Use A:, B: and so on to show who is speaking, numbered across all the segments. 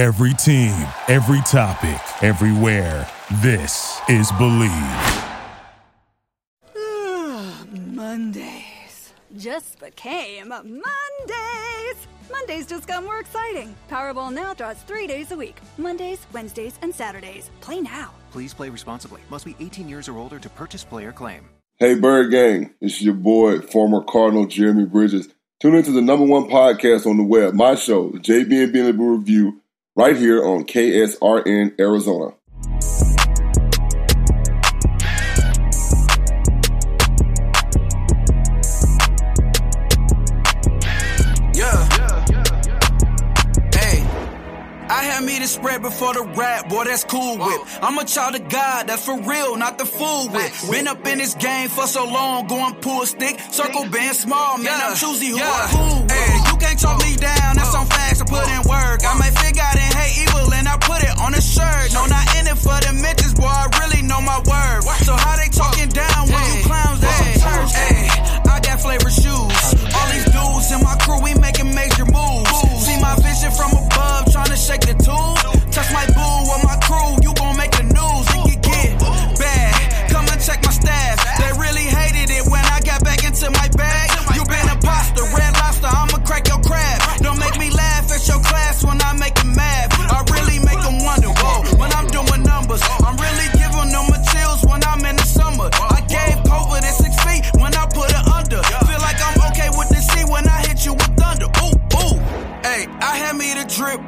A: Every team, every topic, everywhere. This is Believe.
B: Ah, Mondays just became Mondays. Mondays just got more exciting. Powerball now draws three days a week Mondays, Wednesdays, and Saturdays. Play now.
C: Please play responsibly. Must be 18 years or older to purchase player claim.
D: Hey, Bird Gang. It's your boy, former Cardinal Jeremy Bridges. Tune into the number one podcast on the web, my show, JB and Benny Review, right here on KSRN Arizona. Yeah.
E: Hey, I had me to spread before the rap, boy, that's cool with. I'm a child of God, that's for real, not the fool with. Been up in this game for so long, going pull stick, circle band small, man, I'm choosy who I cool with. Can't talk me down, that's on facts, I put in work. I may figure out and hate evil and I put it on a shirt. No, not in it for the mentions, boy, I really know my word. So how they talking down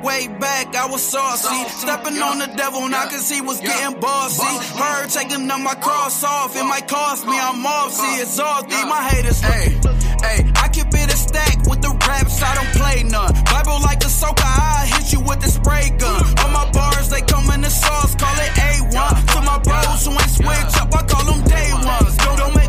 E: way back, I was saucy. Stepping on the devil, and I could see was getting bossy. Heard taking up my cross off, it might cost me, I'm off. See, it's all these, my haters. Hey, hey, I keep it a stack with the raps, I don't play none. Bible like a soaker, I hit you with the spray gun. All my bars, they come in the sauce, call it A1. To my bros who ain't switch up, I call them day ones. Don't, don't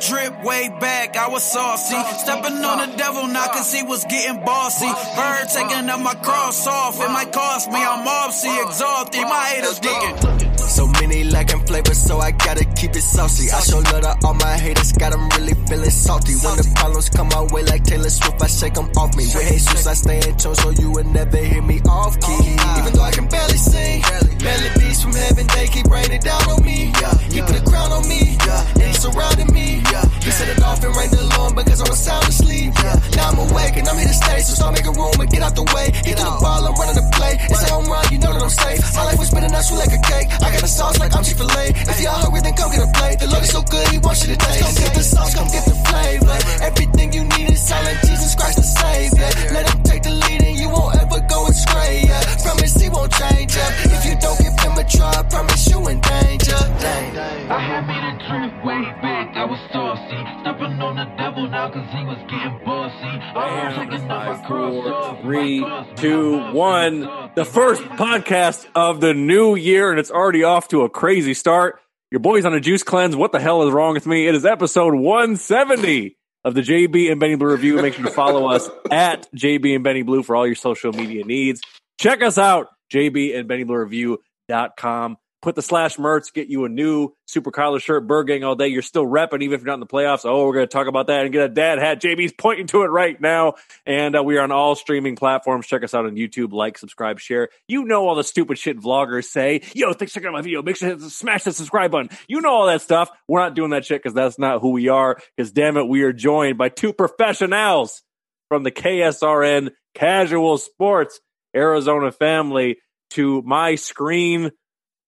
E: drip way back, I was saucy. Uh, uh, Stepping on the uh, devil now cause he was getting bossy. Bird taking up my cross off, it might cost me, I'm off, see, exalted. My haters looking.
F: So many lacking flavor, so I gotta keep it saucy. I show love to all my haters, got them really feeling salty. When the problems come my way like Taylor Swift, I shake them off me. With Jesus, I stay in tune, so you would never hear me off key. Even though I can barely sing, melodies from heaven, they keep raining down on me. He put a crown on me, and he surrounded me. He set it off and rained alone because I was sound asleep. Now I'm awake and I'm here to stay, so start making room and get out the way. To the ball, I'm running the play. It's a home run, you know that I'm safe. My life was spinning out like a cake. I got the sauce like I'm Chick-fil-A. If y'all hungry, then come get a plate. The Lord is so good, he wants you to taste. Come get the sauce, come get the flavor. Everything you need is silent. Jesus Christ the Savior. Let him take the lead and you won't ever go astray. Yeah. Promise he won't change ya. If you don't give him a try, I promise you in danger. Dang.
E: I had me the drip way back, I was saucy. Stepping on the devil now cause he was getting bossy. I heard taking up my cross off.
G: Three, two, one. The first podcast of the new year, and it's already off to a crazy start. Your boy's on a juice cleanse. What the hell is wrong with me? It is episode 170 of the JB and Benny Blue Review. Make sure to follow us at JB and Benny Blue for all your social media needs. Check us out, JB and Benny Blue Review.com. Put the slash merch, get you a new super collar shirt, Bird Gang all day. You're still repping, even if you're not in the playoffs. Oh, we're going to talk about that and get a dad hat. JB's pointing to it right now. And uh, we are on all streaming platforms. Check us out on YouTube. Like, subscribe, share. You know all the stupid shit vloggers say. Yo, thanks for checking out my video. Make sure to smash the subscribe button. You know all that stuff. We're not doing that shit because that's not who we are. Because damn it, we are joined by two professionals from the KSRN Casual Sports Arizona family to my screen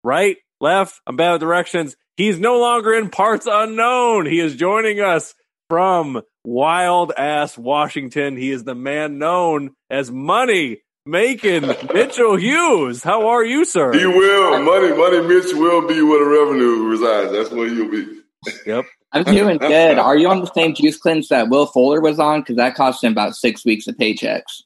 G: right, left. I'm bad with directions. He's no longer in parts unknown. He is joining us from wild ass Washington. He is the man known as Money Making Mitchell Hughes. How are you, sir?
D: He will. Money, money, Mitch will be where the revenue resides. That's where he'll be.
G: Yep.
H: I'm doing good. Are you on the same juice cleanse that Will Fuller was on? Because that cost him about six weeks of paychecks.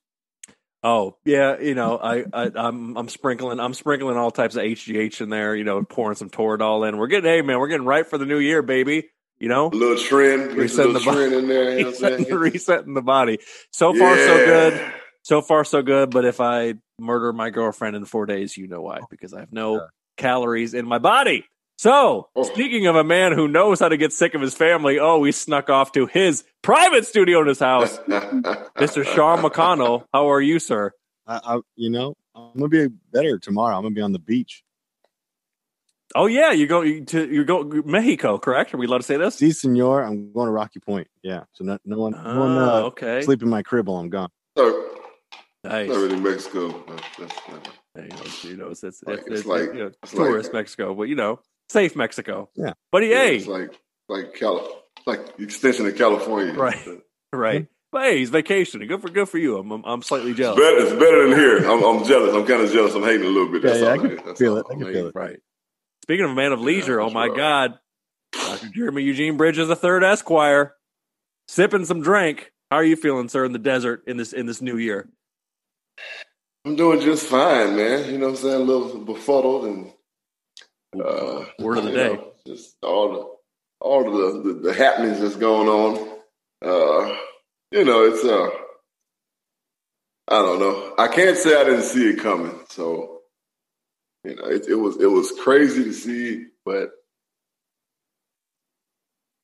G: Oh yeah, you know, I, I I'm I'm sprinkling I'm sprinkling all types of HGH in there, you know, pouring some Toradol in. We're getting hey man, we're getting right for the new year, baby. You know,
D: A little trend, get a
G: resetting
D: little
G: the
D: trend
G: body,
D: in there. You know what I'm
G: resetting,
D: saying?
G: resetting the body. So far, so good. So far, so good. But if I murder my girlfriend in four days, you know why? Because I have no calories in my body. So,
D: Oh.
G: speaking of a man who knows how to get sick of his family, oh, we snuck off to his private studio in his house. Mr. Sean McConnell, how are you, sir?
I: I, I, you know, I'm gonna be better tomorrow. I'm gonna be on the beach.
G: Oh yeah, you go to you go Mexico, correct? Are we allowed to say this?
I: See, senor, I'm going to Rocky Point. Yeah, so no, no one, no one
G: Ah,
I: uh,
G: okay.
I: sleep in my crib while I'm gone.
D: No,
G: Nice.
D: not really Mexico. No, that's not-
G: You know, you know, it's, it's,
D: Like,
G: it's,
D: it's
G: it's,
D: like-
G: you know,
D: it's like-
G: tourist Mexico, but you know, safe Mexico.
I: Yeah.
G: But
D: yeah,
G: hey,
D: it's like like Cali- like extension of California.
G: Right. right. Mm-hmm. But hey, he's vacationing. Good for good for you. I'm I'm, I'm slightly
D: It's
G: jealous.
D: better, it's better than here. I'm, I'm jealous. I'm kind of jealous. I'm hating a little bit.
I: Yeah,
D: That's
I: yeah, I
D: all
I: can.
D: That's
I: feel
D: all.
I: it. I
D: I'm
I: can feel it.
G: Right. Speaking of a man of leisure, oh my
D: rough.
G: God, Dr. Jeremy Eugene Bridges, the third Esquire, sipping some drink. How are you feeling, sir, in the desert in this in this new year?
D: I'm doing just fine, man. You know what I'm saying? A little befuddled and uh,
G: Word of the day.
D: know, just all the all the, the the happenings that's going on. Uh, you know, it's uh, I don't know. I can't say I didn't see it coming. So, you know, it, it was it was crazy to see, but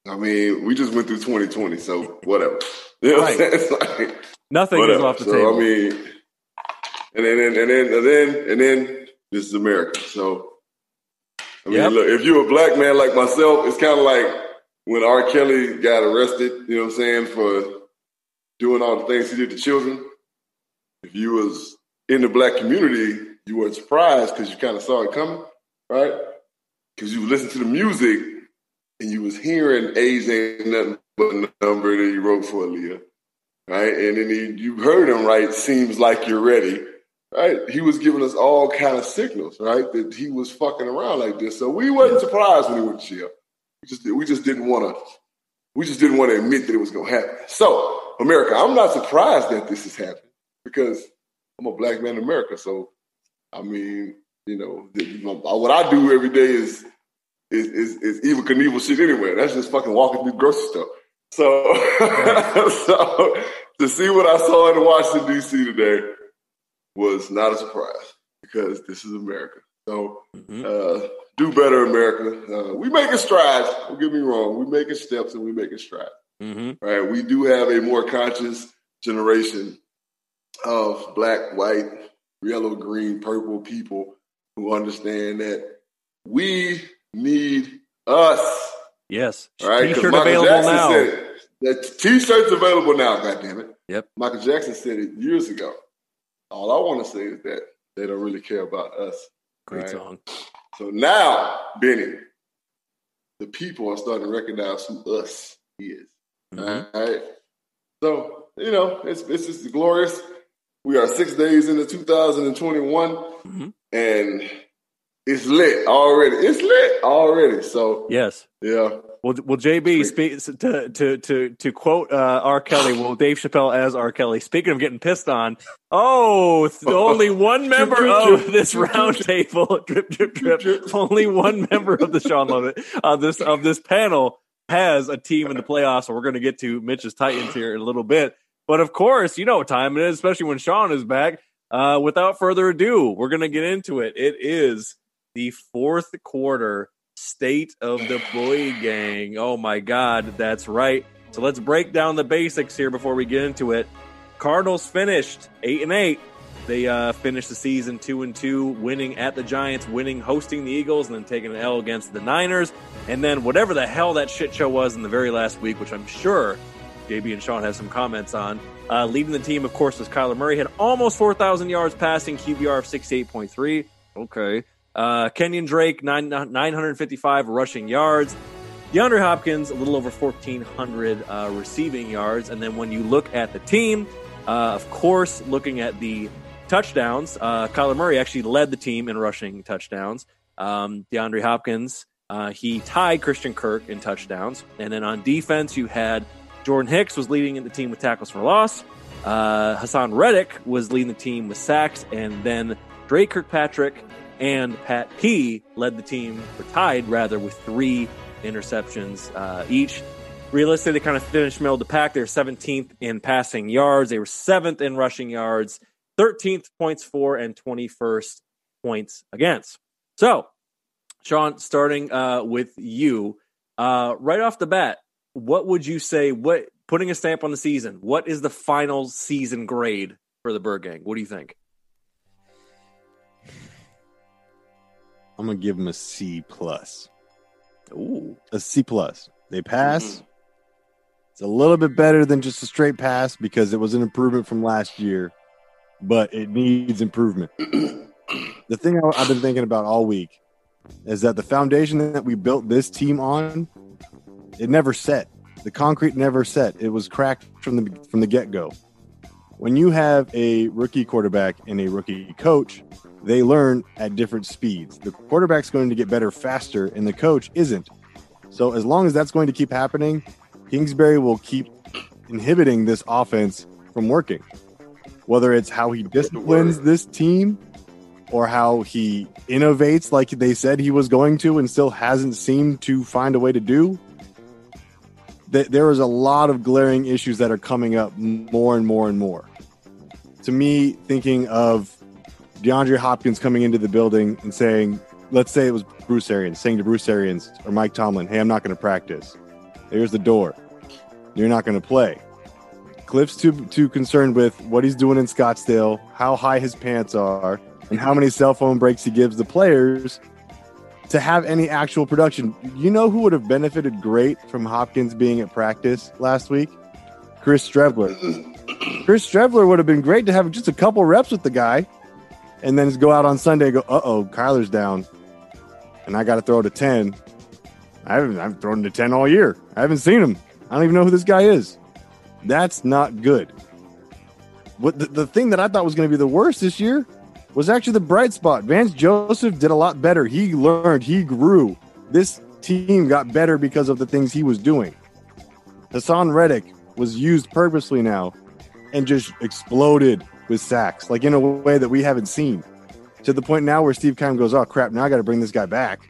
D: I mean, we just went through 2020, so whatever. You know what saying? It's like,
G: Nothing is off the
D: so,
G: table.
D: I mean, and then and then and then and then this is America. So I mean,
G: Yep.
D: look, if you're a black man like myself, it's kind of like when R. Kelly got arrested. You know what I'm saying for doing all the things he did to children. If you was in the black community, you weren't surprised because you kind of saw it coming, right? Because you listened to the music and you was hearing A's ain't nothing but a number that he wrote for Aaliyah right? And then he, you heard him right. Seems like you're ready, right? He was giving us all kind of signals, right? That he was fucking around like this. So we wasn't surprised when he went to jail. We just we just didn't want to. We just didn't want to admit that it was going to happen. So America, I'm not surprised that this is happening because I'm a black man in America. So I mean, you know, the, you know, what I do every day is is is, is Evel Knievel shit anyway. That's just fucking walking through grocery store. So, so to see what I saw in Washington D.C. today was not a surprise because this is America. So,
G: Mhm.
D: uh, do better, America. Uh, we making strides. Don't get me wrong. We making steps and we making strides.
G: Mhm.
D: Right? We do have a more conscious generation of black, white, yellow, green, purple people who understand that we need us.
G: Yes.
D: Right,
G: T-shirt available
D: Jackson
G: now.
D: That T-shirt's available now. God damn it.
G: Yep.
D: Michael Jackson said it years ago. All I want to say is that they don't really care about us.
G: Great
D: right?
G: song.
D: So now, Benny, the people are starting to recognize who us is.
G: Mhm.
D: All right. So you know, it's it's just glorious. We are six days into 2021,
G: Mhm.
D: and it's lit already. It's lit already. So
G: Yes.
D: yeah.
G: Well, well, JB, speak, to to to to quote uh, R. Kelly. Well, Dave Chappelle as R. Kelly. Speaking of getting pissed on, oh, only one member of this
D: drip,
G: round
D: drip.
G: table, drip, drip, drip. Only one member of the Sean Lovett of this of this panel has a team in the playoffs. So we're going to get to Mitch's Titans here in a little bit. But of course, you know what time it is, especially when Sean is back. Uh, without further ado, we're going to get into it. It is the fourth quarter state of the Bird Gang. Oh my God, that's right. So let's break down the basics here before we get into it. Cardinals finished eight and eight. They uh, finished the season two and two, winning at the Giants, winning hosting the Eagles, and then taking an L against the Niners. And then whatever the hell that shit show was in the very last week, which I'm sure JB and Sean have some comments on. Uh, leading the team, of course, was Kyler Murray. Had almost 4,000 yards passing, QBR of 68.3. Okay. Uh, Kenyon Drake, nine, 955 rushing yards. DeAndre Hopkins, a little over 1,400 uh, receiving yards. And then when you look at the team, uh, of course, looking at the touchdowns, uh, Kyler Murray actually led the team in rushing touchdowns. Um, DeAndre Hopkins, uh, he tied Christian Kirk in touchdowns. And then on defense, you had Jordan Hicks was leading the team with tackles for loss. Uh, Haason Reddick was leading the team with sacks. And then Dre Kirkpatrick and Pat P led the team, or tied rather, with three interceptions uh, each. Realistically, they kind of finished middle of the pack. They were 17th in passing yards. They were seventh in rushing yards, 13th points for, and 21st points against. So, Sean, starting uh, with you, uh, right off the bat, what would you say? What putting a stamp on the season? What is the final season grade for the Bird Gang? What do you think?
I: I'm gonna give them a C plus.
G: Ooh,
I: a C plus. They pass. Mm-hmm. It's a little bit better than just a straight pass because it was an improvement from last year, but it needs improvement. the thing I've been thinking about all week is that the foundation that we built this team on, it never set. The concrete never set. It was cracked from the from the get go. When you have a rookie quarterback and a rookie coach, they learn at different speeds. The quarterback's going to get better faster, and the coach isn't. So as long as that's going to keep happening, Kingsbury will keep inhibiting this offense from working. Whether it's how he disciplines this team or how he innovates like they said he was going to and still hasn't seemed to find a way to do, there is a lot of glaring issues that are coming up more and more and more. To me, thinking of DeAndre Hopkins coming into the building and saying, let's say it was Bruce Arians, saying to Bruce Arians or Mike Tomlin, hey, I'm not going to practice. There's the door. You're not going to play. Kliff's too too concerned with what he's doing in Scottsdale, how high his pants are, and how many cell phone breaks he gives the players to have any actual production. You know who would have benefited great from Hopkins being at practice last week? Chris Streveler. Chris Streveler would have been great to have just a couple reps with the guy and then go out on Sunday go, uh oh, Kyler's down. And I got to throw to 10. I haven't, I've thrown to 10 all year. I haven't seen him. I don't even know who this guy is. That's not good. What the, the thing that I thought was going to be the worst this year was actually the bright spot. Vance Joseph did a lot better. He learned, he grew. This team got better because of the things he was doing. Haason Reddick was used purposely now and just exploded with sacks, like in a way that we haven't seen. To the point now where Steve Keim goes, "Oh crap! Now I got to bring this guy back.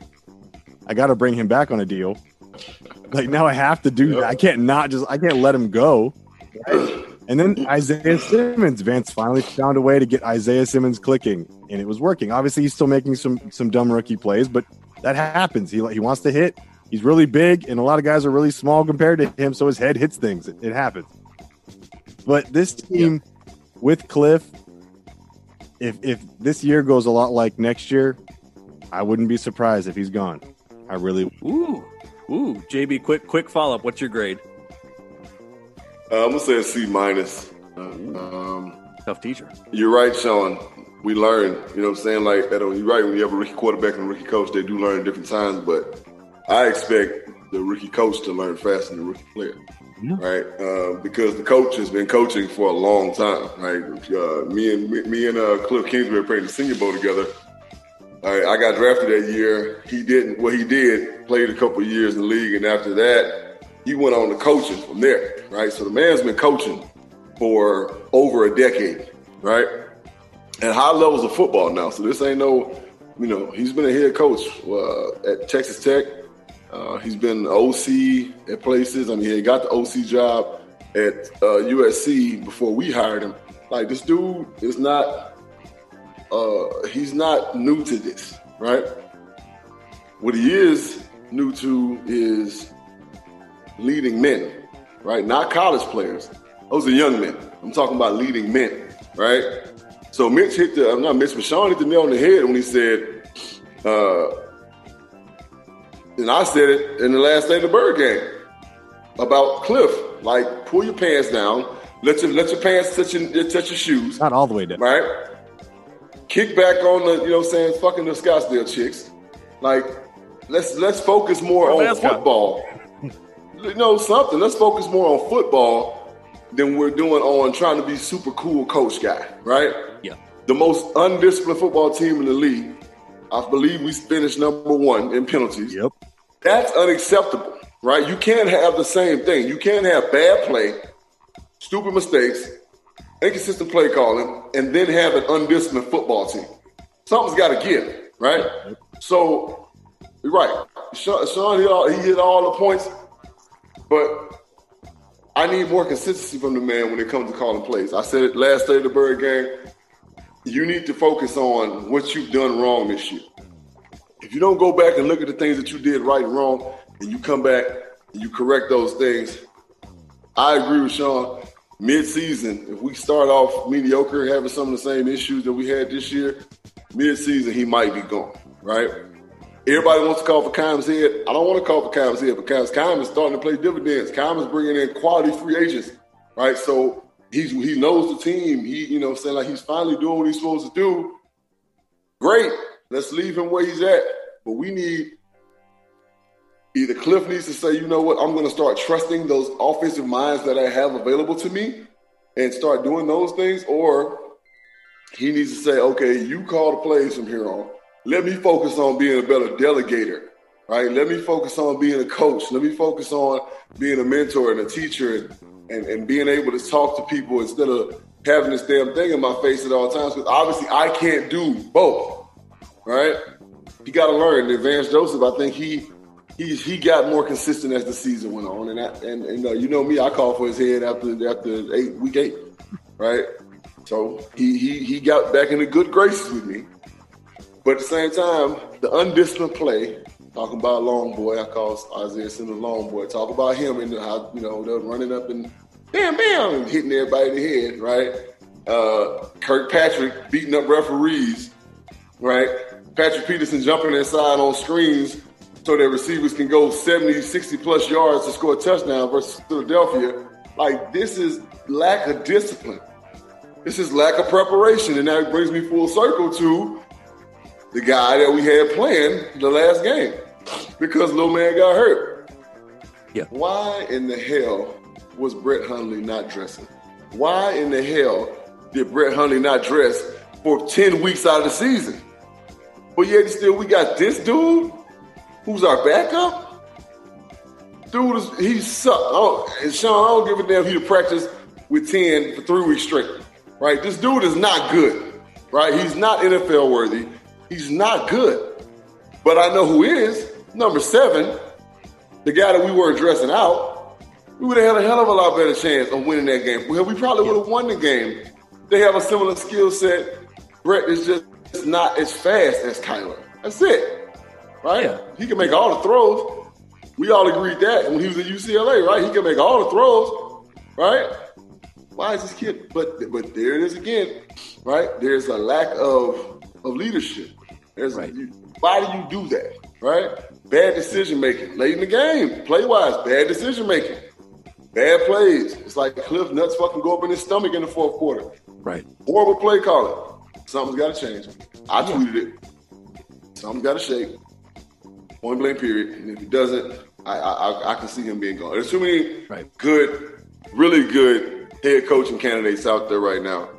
I: I got to bring him back on a deal. Like now I have to do that. I can't not just. I can't let him go." And then Isaiah Simmons, Vance finally found a way to get Isaiah Simmons clicking, and it was working. Obviously, he's still making some some dumb rookie plays, but that happens. He he wants to hit. He's really big, and a lot of guys are really small compared to him, so his head hits things. It, it happens. But this team with Kliff, if if this year goes a lot like next year, I wouldn't be surprised if he's gone. I really.
G: Ooh, ooh, JB, quick quick follow up. What's your grade?
D: Uh, I'm gonna say a C minus. Um,
G: Tough teacher.
D: You're right, Sean. We learn. You know what I'm saying? Like, you're right. When you have a rookie quarterback and a rookie coach, they do learn at different times. But I expect the rookie coach to learn faster than the rookie player yeah. right? Uh, because the coach has been coaching for a long time, right? Uh, me and me and uh, Kliff Kingsbury played the Senior Bowl together. Right, I got drafted that year. He didn't. Well, he did. Played a couple years in the league, and after that, he went on to coaching from there, right? So the man's been coaching for over a decade, right? At high levels of football now. So this ain't no, you know, he's been a head coach uh, at Texas Tech. Uh, he's been OC at places. I mean, he got the OC job at uh, USC before we hired him. Like this dude is not. Uh, he's not new to this, right? What he is new to is leading men, right? Not college players. Those are young men. I'm talking about leading men, right? So Mitch hit the, I'm not Mitch, but Sean hit the nail on the head when he said, uh, and I said it in the last day of the bird game about Kliff. Like, pull your pants down. Let your let your pants touch your touch your shoes.
I: Not all the way down.
D: Right? Kick back on the, you know what I'm saying, fucking the Scottsdale chicks. Like, let's let's focus more on football. you know something. Let's focus more on football than we're doing on trying to be super cool coach guy, right?
G: Yeah.
D: The most undisciplined football team in the league. I believe we finished number one in penalties.
I: Yep.
D: That's unacceptable, right? You can't have the same thing. You can't have bad play, stupid mistakes, inconsistent play calling, and then have an undisciplined football team. Something's got to give, right? So, you're right. Sean, Sean all, he hit all the points, but I need more consistency from the man when it comes to calling plays. I said it last day of the Bird game. You need to focus on what you've done wrong this year if you don't go back and look at the things that you did right and wrong, and you come back and you correct those things, I agree with Sean. Mid-season, if we start off mediocre, having some of the same issues that we had this year, mid-season he might be gone. Right? Everybody wants to call for Keim's head. I don't want to call for Keim's head because Keim is starting to play dividends. Keim is bringing in quality free agents, right? So he's he knows the team. He, you know, saying like he's finally doing what he's supposed to do. Great. Let's leave him where he's at. But we need either Kliff needs to say, you know what, I'm going to start trusting those offensive minds that I have available to me and start doing those things, or he needs to say, okay, you call the plays from here on. Let me focus on being a better delegator, right? Let me focus on being a coach. Let me focus on being a mentor and a teacher and, and, and being able to talk to people instead of having this damn thing in my face at all times. Because obviously I can't do both, right? You got to learn. And Vance Joseph, I think he he he got more consistent as the season went on, and that, and, and uh, you know me, I called for his head after after eight week eight, right? So he he he got back into good graces with me, but at the same time, the undisciplined play. Talking about long boy, I call Isaiah Simmons long boy. Talk about him and how you know they're running up and bam bam and hitting everybody in the head, right? Uh, Kirkpatrick beating up referees, right? Patrick Peterson jumping inside on screens so that receivers can go 70, 60 plus yards to score a touchdown versus Philadelphia. Like, this is lack of discipline. This is lack of preparation. And that brings me full circle to the guy that we had playing the last game because little man got hurt.
G: Yeah.
D: Why in the hell was Brett Hundley not dressing? Why in the hell did Brett Hundley not dress for 10 weeks out of the season? But yet still we got this dude who's our backup. Dude is he suck. Oh, and Sean, I don't give a damn if he practice with 10 for three weeks straight. Right? This dude is not good. Right? He's not NFL worthy. He's not good. But I know who is. Number seven, the guy that we were addressing out, we would have had a hell of a lot better chance of winning that game. We probably would have won the game. They have a similar skill set. Brett is just not as fast as Kyler. That's it right? Yeah. He can make all the throws. We all agreed that when he was at UCLA, right? He can make all the throws, right? Why is this kid? But but there it is again, right? There's a lack of of leadership. There's right. you, why do you do that, right? Bad decision making late in the game, play wise, bad decision making, bad plays. It's like Kliff nuts fucking go up in his stomach in the fourth quarter.
G: Right.
D: Horrible play calling. Something's got to change. I tweeted it. Something's got to shake. Point blank period. And if he doesn't, I, I I can see him being gone. There's too many right. good, really good head coaching candidates out there right now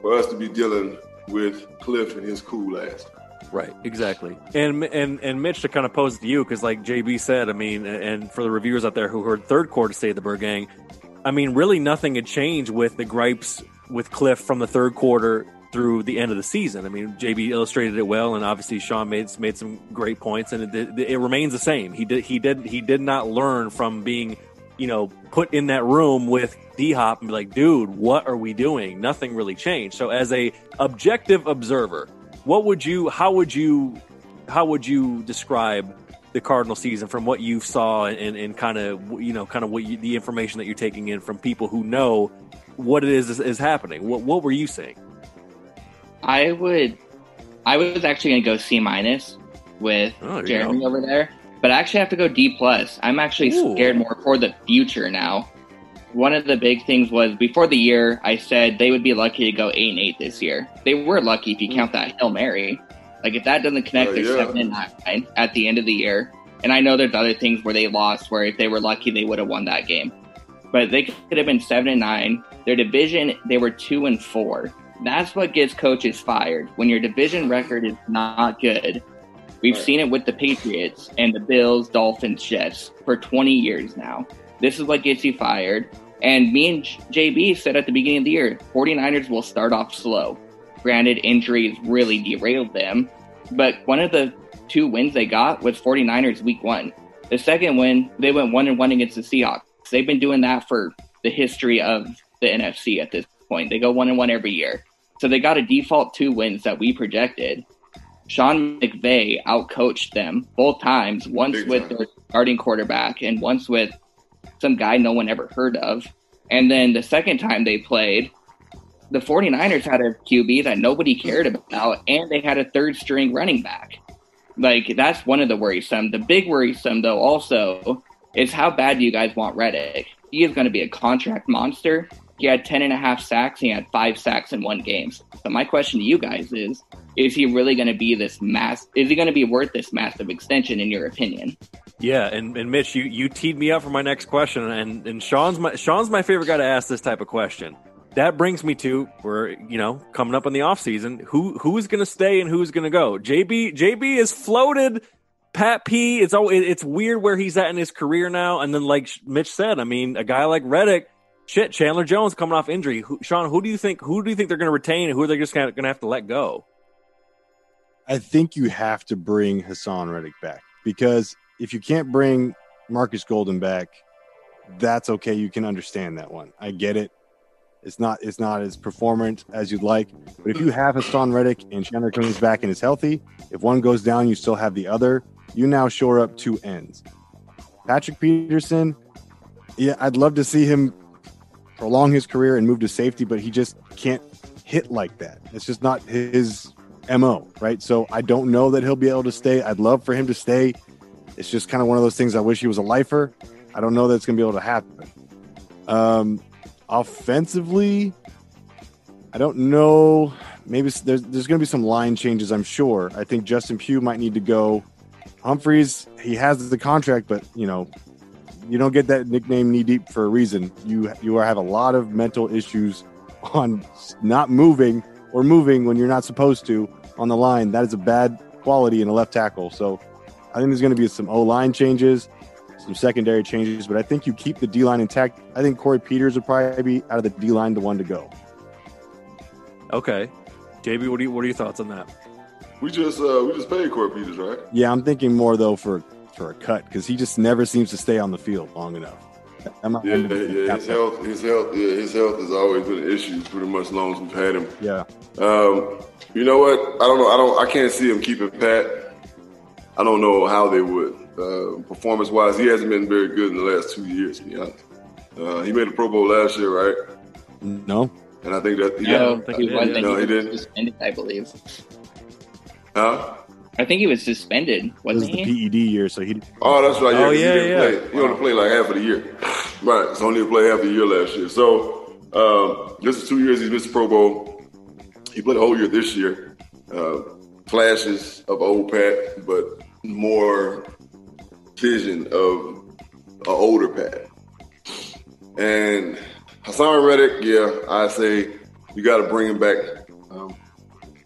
D: for us to be dealing with Kliff and his cool ass.
G: Right, exactly. And and and Mitch to kind of pose it to you because, like JB said, I mean, and for the reviewers out there who heard third quarter say the Gang, I mean, really nothing had changed with the gripes with Kliff from the third quarter through the end of the season. I mean, JB illustrated it well, and obviously Sean made made some great points, and it, it, remains the same. He did he did he did not learn from being, you know, put in that room with D Hop and be like, dude, what are we doing? Nothing really changed. So, as a objective observer, what would you how would you how would you describe the Cardinal season from what you saw and, and kind of you know kind of what you, the information that you're taking in from people who know what it is is, is happening? What what were you seeing?
H: I would. I was actually going to go C minus with oh, Jeremy over there, but I actually have to go D plus. I'm actually Ooh. scared more for the future now. One of the big things was before the year, I said they would be lucky to go eight and eight this year. They were lucky if you count that hail mary. Like if that doesn't connect, oh, they're yeah. seven and nine at the end of the year. And I know there's other things where they lost, where if they were lucky, they would have won that game. But they could have been seven and nine. Their division, they were two and four. That's what gets coaches fired when your division record is not good. We've right. seen it with the Patriots and the Bills, Dolphins, Jets for 20 years now. This is what gets you fired. And me and JB said at the beginning of the year, 49ers will start off slow. Granted, injuries really derailed them, but one of the two wins they got was 49ers week one. The second win, they went one and one against the Seahawks. They've been doing that for the history of the NFC at this point. They go one and one every year. So they got a default two wins that we projected. Sean McVay outcoached them both times, once Big with time. their starting quarterback and once with some guy no one ever heard of. And then the second time they played, the 49ers had a QB that nobody cared about, and they had a third string running back. Like, that's one of the worrisome. The big worrisome, though, also, is how bad do you guys want Reddick? He is going to be a contract monster. He had 10 and a half sacks. He had five sacks in one game. So my question to you guys is, is he really going to be this mass? Is he going to be worth this massive extension in your opinion?
G: Yeah, and, and Mitch, you, you teed me up for my next question, and, and Sean's my Sean's my favorite guy to ask this type of question. That brings me to we're you know coming up in the off season. Who who is going to stay and who's going to go? JB JB is floated. Pat P. It's oh it's weird where he's at in his career now. And then like Mitch said, I mean, a guy like Reddick, shit, Chandler Jones coming off injury. Who, Sean, who do you think who do you think they're going to retain and who are they just going to have to let go?
I: I think you have to bring Haason Reddick back because if you can't bring Marcus Golden back, that's okay. You can understand that one. I get it. It's not it's not as performant as you'd like. But if you have Haason Reddick and Chandler comes back and is healthy, if one goes down, you still have the other. You now shore up two ends. Patrick Peterson, yeah, I'd love to see him prolong his career and move to safety, but he just can't hit like that. It's just not his MO, right? So I don't know that he'll be able to stay. I'd love for him to stay. It's just kind of one of those things. I wish he was a lifer. I don't know that it's going to be able to happen. Um, offensively, I don't know. Maybe there's, there's going to be some line changes, I'm sure. I think Justin Pugh might need to go. Humphries, he has the contract, but, you know, you don't get that nickname knee deep for a reason. You you have a lot of mental issues on not moving or moving when you're not supposed to on the line. That is a bad quality in a left tackle. So I think there's going to be some O line changes, some secondary changes, but I think you keep the D line intact. I think Corey Peters would probably be out of the D line the one to go.
G: Okay, JB, what are you, what are your thoughts on that?
D: We just uh, we just paid Corey Peters, right?
I: Yeah, I'm thinking more though for for a cut because he just never seems to stay on the field long enough.
D: yeah, yeah, his health, his health, yeah, his health has always been an issue pretty much as long as we've had him.
I: Yeah.
D: Um, you know what? I don't know. I don't. I can't see him keeping Pat. I don't know how they would. Uh, performance wise, he hasn't been very good in the last two years. To be honest, uh, he made a Pro Bowl last year, right?
I: No.
D: And I think that
H: yeah, no, I think he, no, he, he didn't. Suspended, I believe.
D: Huh?
H: I think he was suspended. Wasn't
I: it was he? the PED year, so he.
D: Oh, that's right.
G: Yeah, oh, yeah,
D: he
G: yeah.
D: Play. He only played like half of the year. Right. So only played half of the year last year. So um, this is two years he's missed Pro Bowl. He played a whole year this year. Uh, flashes of old Pat, but more vision of an older Pat. And Haason Reddick, yeah, I say you got to bring him back. Um,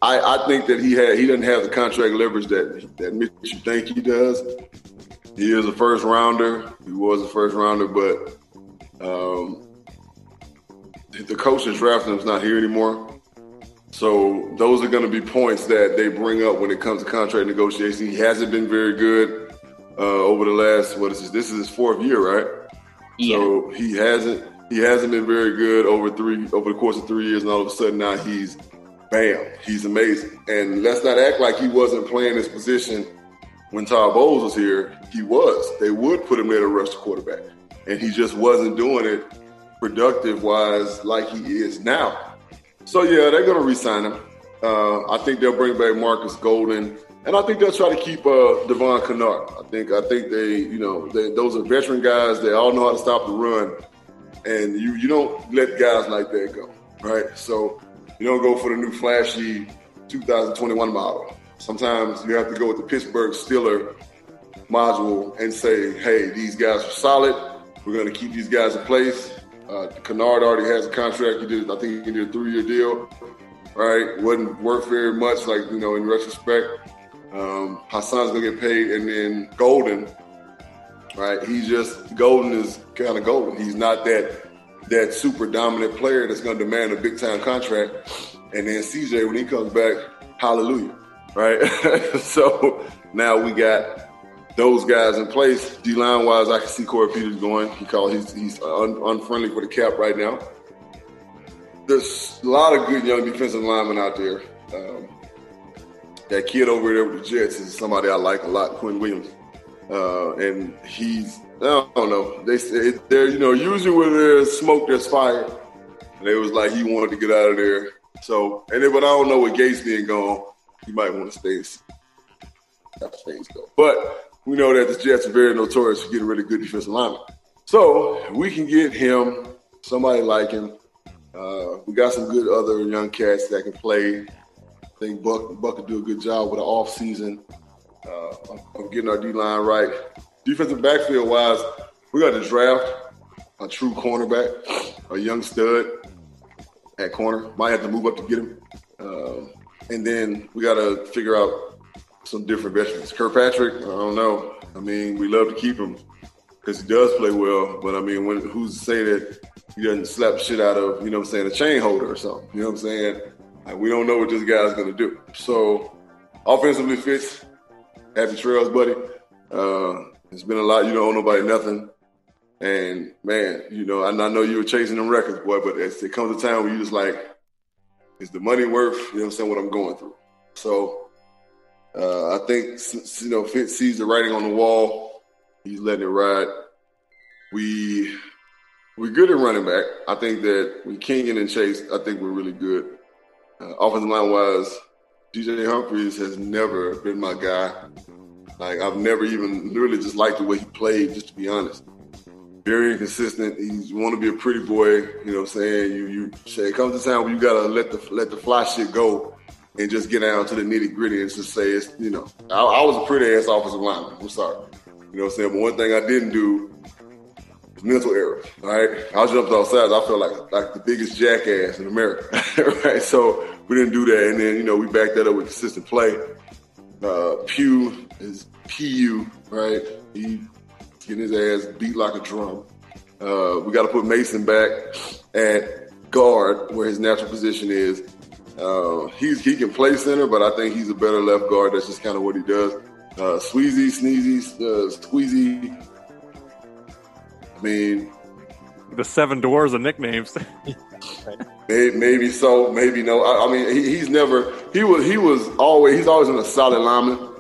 D: I, I, think that he had he doesn't have the contract leverage that that makes you think he does. He is a first rounder. He was a first rounder, but um, the coach that drafted him is not here anymore. So those are going to be points that they bring up when it comes to contract negotiation. He hasn't been very good uh, over the last what is this? This is his fourth year, right?
H: Yeah.
D: So he hasn't he hasn't been very good over three over the course of three years, and all of a sudden now he's bam, he's amazing. And let's not act like he wasn't playing his position when Todd Bowles was here. He was. They would put him there to rush the quarterback, and he just wasn't doing it productive wise like he is now. So yeah, they're going to re-sign him. Uh, I think they'll bring back Marcus Golden, and I think they'll try to keep uh, Devon Kennard. I think I think they, you know, they, those are veteran guys. They all know how to stop the run, and you you don't let guys like that go, right? So you don't go for the new flashy 2021 model. Sometimes you have to go with the Pittsburgh Steeler module and say, hey, these guys are solid. We're going to keep these guys in place. Uh, Kennard already has a contract. He did, I think he did a three-year deal. Right, wasn't worth very much. Like you know, in retrospect, um, Haason's gonna get paid, and then Golden, right? He's just Golden is kind of Golden. He's not that that super dominant player that's going to demand a big time contract. And then CJ, when he comes back, hallelujah, right? so now we got those guys in place. D line wise, I can see Corey Peters going. He called he's he's un, unfriendly for the cap right now. There's a lot of good young defensive linemen out there. Um, that kid over there with the Jets is somebody I like a lot, Quinn Williams. Uh, and he's I don't know. They they're you know usually when there's smoke, there's fire. And it was like he wanted to get out of there. So and then, but I don't know with Gase being gone, he might want to stay. Things go, but we know that the Jets are very notorious for getting really good defensive linemen. So we can get him, somebody like him. Uh, we got some good other young cats that can play. I think Buck Buck could do a good job with the off season uh, of getting our D line right. Defensive backfield wise, we got to draft a true cornerback, a young stud at corner. Might have to move up to get him. Uh, and then we got to figure out some different veterans. Kirkpatrick, I don't know. I mean, we love to keep him because he does play well. But I mean, when, who's to say that he doesn't slap shit out of, you know what I'm saying, a chain holder or something? You know what I'm saying? Like, we don't know what this guy's going to do. So, offensively fits. Happy trails, buddy. Uh, it's been a lot. You don't owe nobody nothing. And man, you know, I, know you were chasing them records, boy, but it comes a time where you just like, is the money worth, you know what I'm saying, what I'm going through? So uh, I think, you know, Fitz sees the writing on the wall. He's letting it ride. We we're good at running back. I think that with Kenyon and Chase, I think we're really good. Uh, offensive line wise, DJ Humphries has never been my guy. Like I've never even really just liked the way he played, just to be honest. Very inconsistent. He's want to be a pretty boy, you know what I'm saying? You you say it comes to time where you gotta let the let the fly shit go and just get down to the nitty gritty and just say it's you know, I, I was a pretty ass offensive lineman. I'm sorry. You know what I'm saying? But one thing I didn't do was mental error. Right? I jumped off sides. I felt like like the biggest jackass in America. right. So we didn't do that. And then, you know, we backed that up with consistent play. Uh, Pugh is PU, right? He getting his ass beat like a drum. Uh, we got to put Mason back at guard where his natural position is. Uh, he's he can play center, but I think he's a better left guard. That's just kind of what he does. Uh, Squeezy, Sneezy, uh, Squeezy. I mean,
G: the seven doors of nicknames.
D: maybe, so, maybe no. I, I mean, he, he's never. He was. He was always. He's always in a solid lineman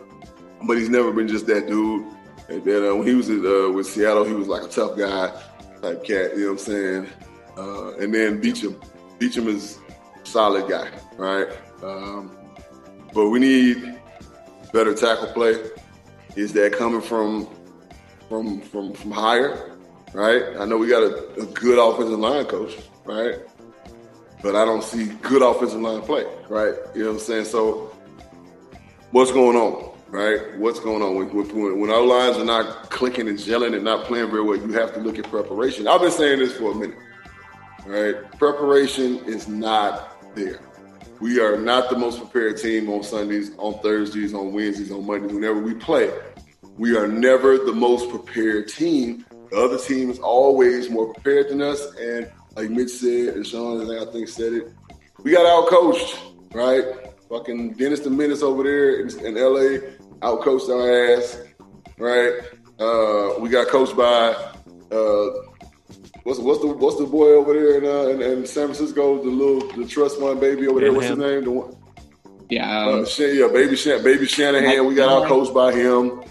D: but he's never been just that dude. And then uh, when he was uh, with Seattle, he was like a tough guy type cat. You know what I'm saying? Uh, and then Beachum, Beachum is solid guy, right? Um, but we need better tackle play. Is that coming from from from from higher? Right? I know we got a, a good offensive line coach, right? But I don't see good offensive line play, right? You know what I'm saying? So what's going on? right? What's going on when, when, when our lines are not clicking and gelling and not playing very well? You have to look at preparation. I've been saying this for a minute, right? Preparation is not there. We are not the most prepared team on Sundays, on Thursdays, on Wednesdays, on Mondays, whenever we play. We are never the most prepared team. The other team is always more prepared than us. And like Mitch said, and Sean, I think said it, we got out coached, right? Fucking Dennis the Menace over there in, in LA outcoached our ass, right? Uh, we got coached by uh, what's what's the what's the boy over there in, uh, in, in, San Francisco, the little the trust fund baby over there. What's his name? The one.
H: Yeah, um,
D: uh, yeah, baby, Shan- baby Shanahan. We got out coached by him.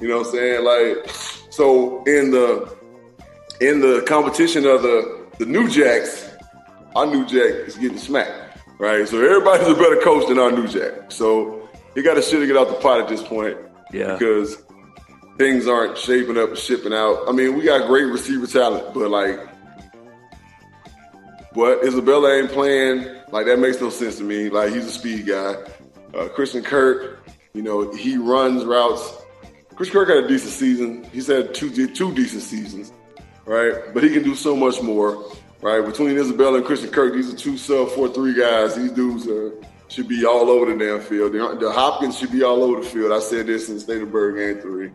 D: You know what I'm saying? Like, so in the in the competition of the the new jacks, our new jack is getting smacked right? So everybody's a better coach than our new Jack. So he got to shit to get out the pot at this point.
G: Yeah.
D: Because things aren't shaping up and shipping out. I mean, we got great receiver talent, but like, what Isabella ain't playing, like that makes no sense to me. Like he's a speed guy. Uh, Christian Kirk, you know, he runs routes. Chris Kirk had a decent season. He's had two two decent seasons, right? But he can do so much more right? Between Isabella and Christian Kirk, these are two sub four three guys. These dudes are, should be all over the damn field. The, the, Hopkins should be all over the field. I said this in State of Bird game three.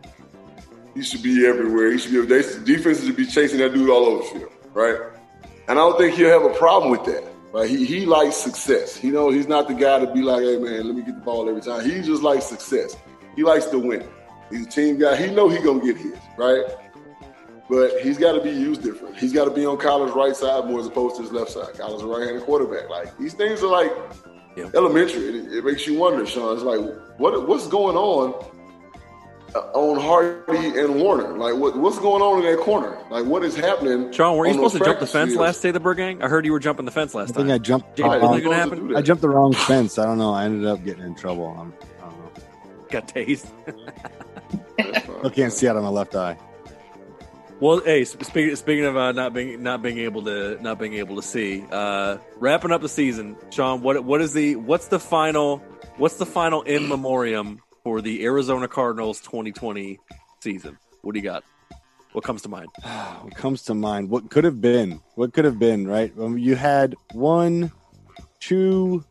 D: He should be everywhere. He should be. They, defenses should be chasing that dude all over the field, right? And I don't think he'll have a problem with that. Right? He he likes success. You know, he's not the guy to be like, hey man, let me get the ball every time. He just likes success. He likes to win. He's a team guy. He know he gonna get his, right? But he's got to be used different. He's got to be on Kyler's right side more as opposed to his left side. Kyler's a right-handed quarterback. Like these things are like yeah. elementary. It, it, makes you wonder, Sean. It's like what what's going on uh, on Hardy and Warner? Like what what's going on in that corner? Like what is happening?
G: Sean, were you supposed to jump the fence fields? last day of the Bird Gang? I heard you were jumping the fence last
I: I think
G: time.
I: I jumped.
G: Did,
I: uh, happen? I jumped the wrong fence. I don't know. I ended up getting in trouble. I'm, I do not know.
G: Got tased.
I: I can't see out of my left eye.
G: Well, hey, speaking speaking of uh, not being not being able to not being able to see, uh, wrapping up the season, Sean. What what is the what's the final what's the final in memoriam for the Arizona Cardinals 2020 season? What do you got? What comes to mind?
I: what comes to mind? What could have been? What could have been? Right? Um, you had one, two,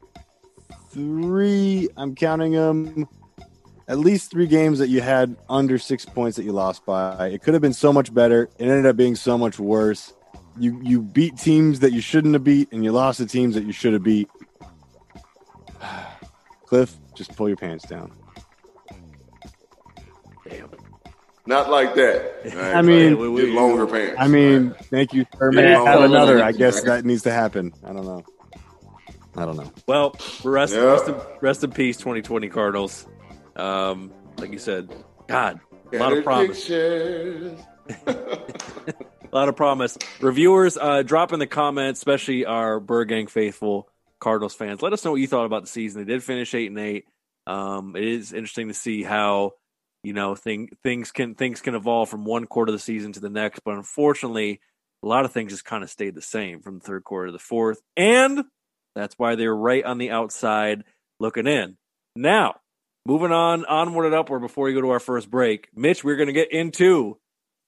I: three. I'm counting them at least three games that you had under six points that you lost by. It could have been so much better. It ended up being so much worse. You you beat teams that you shouldn't have beat, and you lost the teams that you should have beat. Kliff, just pull your pants down.
D: Damn. Not like that.
I: Right? I mean,
D: get longer pants.
I: I mean, right? thank you, Thurman. Have another. I guess that needs to happen. I don't know. I don't know.
G: Well, rest, yeah. rest, in, rest in peace, 2020 Cardinals. Um, like you said, God, a lot of promise. a lot of promise. Reviewers, uh, drop in the comments, especially our Bird Gang faithful Cardinals fans. Let us know what you thought about the season. They did finish eight and eight. Um, it is interesting to see how you know thing, things can things can evolve from one quarter of the season to the next, but unfortunately, a lot of things just kind of stayed the same from the third quarter to the fourth, and that's why they're right on the outside looking in. Now, moving on onward and upward before we go to our first break. Mitch, we're going to get into